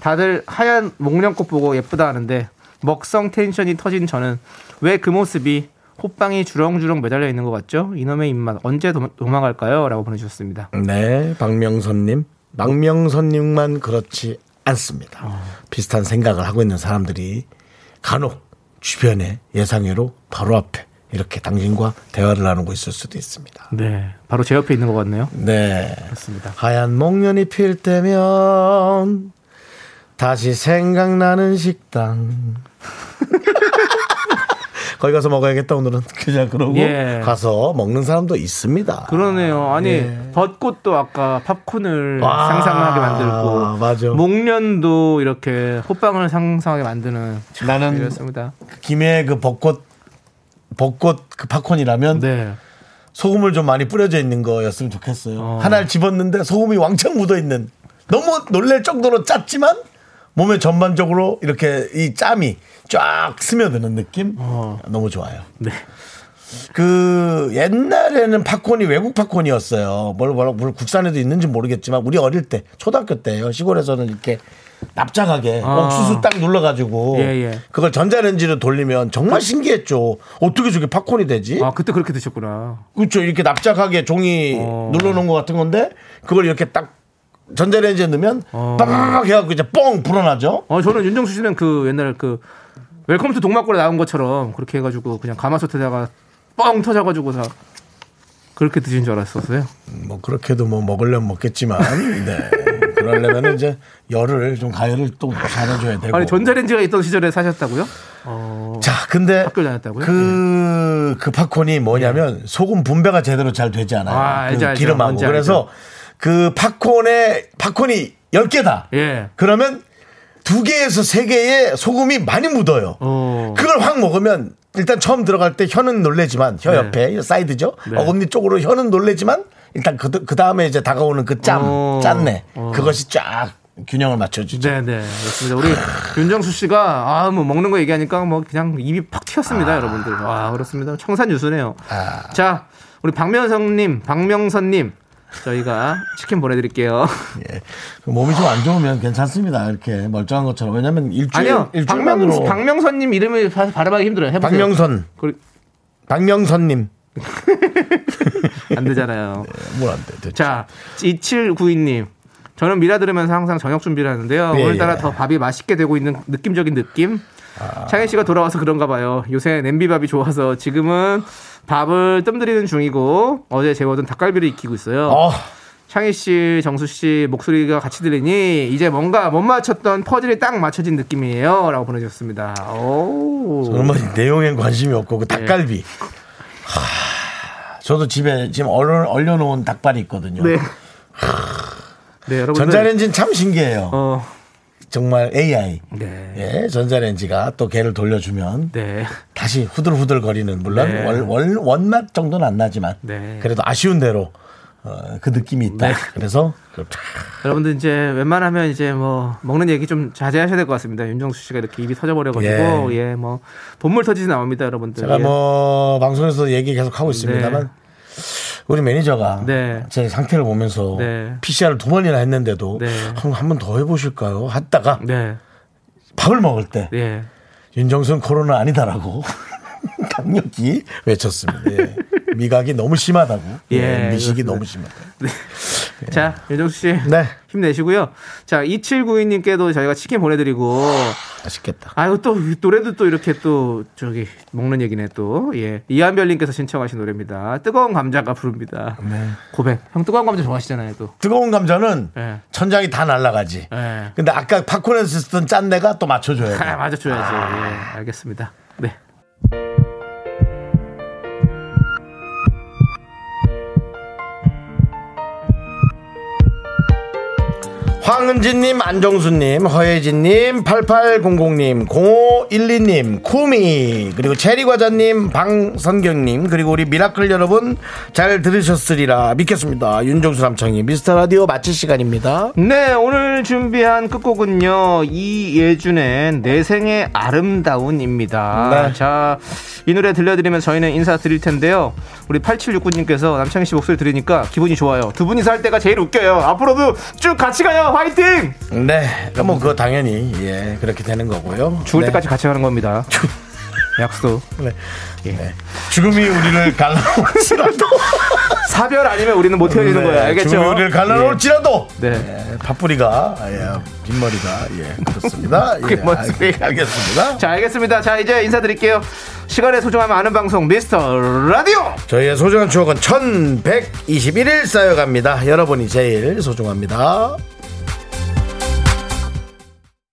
다들 하얀 목련꽃 보고 예쁘다 하는데 먹성 텐션이 터진 저는 왜 그 모습이 호빵이 주렁주렁 매달려 있는 것 같죠? 이놈의 입맛 언제 도, 도망갈까요? 라고 보내주셨습니다. 네, 박명선님. 박명선님만 그렇지 않습니다. 비슷한 생각을 하고 있는 사람들이 간혹 주변에 예상외로 바로 앞에 이렇게 당신과 대화를 나누고 있을 수도 있습니다. 네, 바로 제 옆에 있는 것 같네요. 네. 그렇습니다. 하얀 목련이 필 때면 다시 생각나는 식당. (laughs) 거기 가서 먹어야겠다 오늘은 그냥 그러고 예. 가서 먹는 사람도 있습니다. 그러네요. 아니 예. 벚꽃도 아까 팝콘을 와, 상상하게 만들고 맞아. 목련도 이렇게 호빵을 상상하게 만드는 참 나는 이렇습니다. 김해 그 벚꽃 벚꽃 그 팝콘이라면 네. 소금을 좀 많이 뿌려져 있는 거였으면 좋겠어요. 어. 하나를 집었는데 소금이 왕창 묻어 있는 너무 놀랄 정도로 짰지만 몸에 전반적으로 이렇게 이 짬이 쫙 스며드는 느낌 어. 너무 좋아요. 네. 그 옛날에는 팝콘이 외국 팝콘이었어요. 뭘 뭐라 물 국산에도 있는지 모르겠지만 우리 어릴 때 초등학교 때요 시골에서는 이렇게 납작하게 아. 옥수수 딱 눌러가지고 예, 예. 그걸 전자레인지로 돌리면 정말 신기했죠. 어떻게 저게 팝콘이 되지? 아 그때 그렇게 드셨구나. 그렇죠. 이렇게 납작하게 종이 어. 눌러놓은 것 같은 건데 그걸 이렇게 딱 전자레인지에 넣으면 어. 빠바박 해갖고 이제 뻥 불어나죠. 어 저는 윤정수 씨는 그 옛날 그 Welcome to 동막골에 나온 것처럼 그렇게 해가지고 그냥 가마솥에다가 뻥 터져가지고 다 그렇게 드신 줄 알았었어요. 뭐 그렇게도 뭐 먹으려면 먹겠지만 네. (laughs) 그러려면 이제 열을 좀 가열을 또 잘해줘야 되고. 아니 전자레인지가 있던 시절에 사셨다고요? 어, 자, 근데? 그, 그 팝콘이 뭐냐면 소금 분배가 제대로 잘 되지 않아요. 아, 알죠, 그 알죠. 기름하고. 뭔지 그래서 그 팝콘에 팝콘이 10개다. 예. 그러면 두 개에서 세 개의 소금이 많이 묻어요. 어. 그걸 확 먹으면 일단 처음 들어갈 때 혀는 놀래지만 혀 네. 옆에 사이드죠. 네. 어금니 쪽으로 혀는 놀래지만 일단 그, 그 다음에 이제 다가오는 그 짬, 어. 짠내 어. 그것이 쫙 균형을 맞춰주죠. 네 네 그렇습니다. 우리 윤정수 씨가 아 뭐 먹는 거 얘기하니까 뭐 그냥 입이 팍 튀었습니다, 여러분들. 와 그렇습니다. 청산 유수네요. 아. 자 우리 박명성님, 박명선님 저희가 치킨 보내드릴게요. (laughs) 예. 몸이 좀 안 좋으면 괜찮습니다. 이렇게 멀쩡한 것처럼. 왜냐면 일주일, 아니요, 일주일만으로. 박명, 박명선님 이름을 바- 발음하기 힘들어요. 해보세요. 박명선. 그- 박명선님. (laughs) 안 되잖아요. 뭘안 돼. 도대체. 자, 2792님. 저는 미라 들으면서 항상 저녁 준비를 하는데요. 예, 오늘따라 예. 더 밥이 맛있게 되고 있는 느낌적인 느낌. 아. 창희 씨가 돌아와서 그런가 봐요. 요새 냄비밥이 좋아서 지금은 밥을 뜸들이는 중이고 어제 재워둔 닭갈비를 익히고 있어요. 어, 창희 씨, 정수 씨 목소리가 같이 들리니 이제 뭔가 못 맞췄던 퍼즐이 딱 맞춰진 느낌이에요.라고 보내주셨습니다. 오. 뭐 내용엔 관심이 없고 그 닭갈비. 하, 저도 집에 지금 얼려, 얼려놓은 닭발이 있거든요. 네. 네, 여러분들. 전자레인지는 참 신기해요. 어, 정말 AI. 네. 예, 전자레인지가 또 걔를 돌려주면 네. 다시 후들후들 거리는 물론 네. 월, 월, 원맛 정도는 안 나지만 네. 그래도 아쉬운 대로 어, 그 느낌이 있다. 네. 그래서. 여러분들 이제 웬만하면 이제 뭐 먹는 얘기 좀 자제하셔야 될 것 같습니다. 윤정수 씨가 이렇게 입이 터져버려가지고 예. 예 뭐 본물 터지지 나옵니다, 여러분들. 제가 예. 뭐 방송에서 얘기 계속 하고 있습니다만 우리 매니저가 네. 제 상태를 보면서 네. PCR을 두 번이나 했는데도 네. 한번 더 해보실까요? 했다가 네, 밥을 먹을 때 예. 윤정수는 코로나 아니다라고 (laughs) 강력히 외쳤습니다. 예. 미각이 너무 심하다고. 예, 예, 미식이 그렇습니다. 너무 심하다. (laughs) 자, 윤정수 씨 네. 힘내시고요. 자, 2792님께도 저희가 치킨 보내드리고 맛있겠다. 아유 또이 노래도 또 이렇게 또 저기 먹는 얘기네 또 예. 이한별님께서 신청하신 노래입니다. 뜨거운 감자가 부릅니다. 고백. 형 뜨거운 감자 좋아하시잖아요 또. 뜨거운 감자는 예. 천장이 다 날아가지. 예. 근데 아까 팝콘에서 쓰던 짠내가 또 맞춰줘야 돼. 아, 맞아줘야죠. 예, 알겠습니다. 네. 황은진님, 안정수님, 허예진님, 8800님, 0512님, 쿠미, 그리고 체리과자님, 방선경님, 그리고 우리 미라클 여러분 잘 들으셨으리라 믿겠습니다. 윤정수 남창희 미스터 라디오 마칠 시간입니다. 네, 오늘 준비한 끝곡은요. 이예준의 내 생에 아름다운입니다. 네. 자, 이 노래 들려드리면서 저희는 인사드릴 텐데요. 우리 8769님께서 남창희 씨 목소리 들으니까 기분이 좋아요. 두 분이서 할 때가 제일 웃겨요. 앞으로도 쭉 같이 가요. 화이팅! 네, 뭐 그거 당연히 예 그렇게 되는 거고요. 죽을 네. 때까지 같이 가는 겁니다. 약속. 네. 네. 죽음이 우리를 갈라놓을지라도 사별 아니면 우리는 못 헤어지는 거예요. 알겠죠? 죽음이 우리를 갈라놓을지라도 네. 예, 팥뿌리가 예, 빈머리가 예 그렇습니다. (laughs) 예? 알, 알겠습니다. 자, 알겠습니다. 자, 이제 인사드릴게요. 시간의 소중함을 아는 방송 미스터 라디오! 저희의 소중한 추억은 1121일 쌓여갑니다. 여러분이 제일 소중합니다.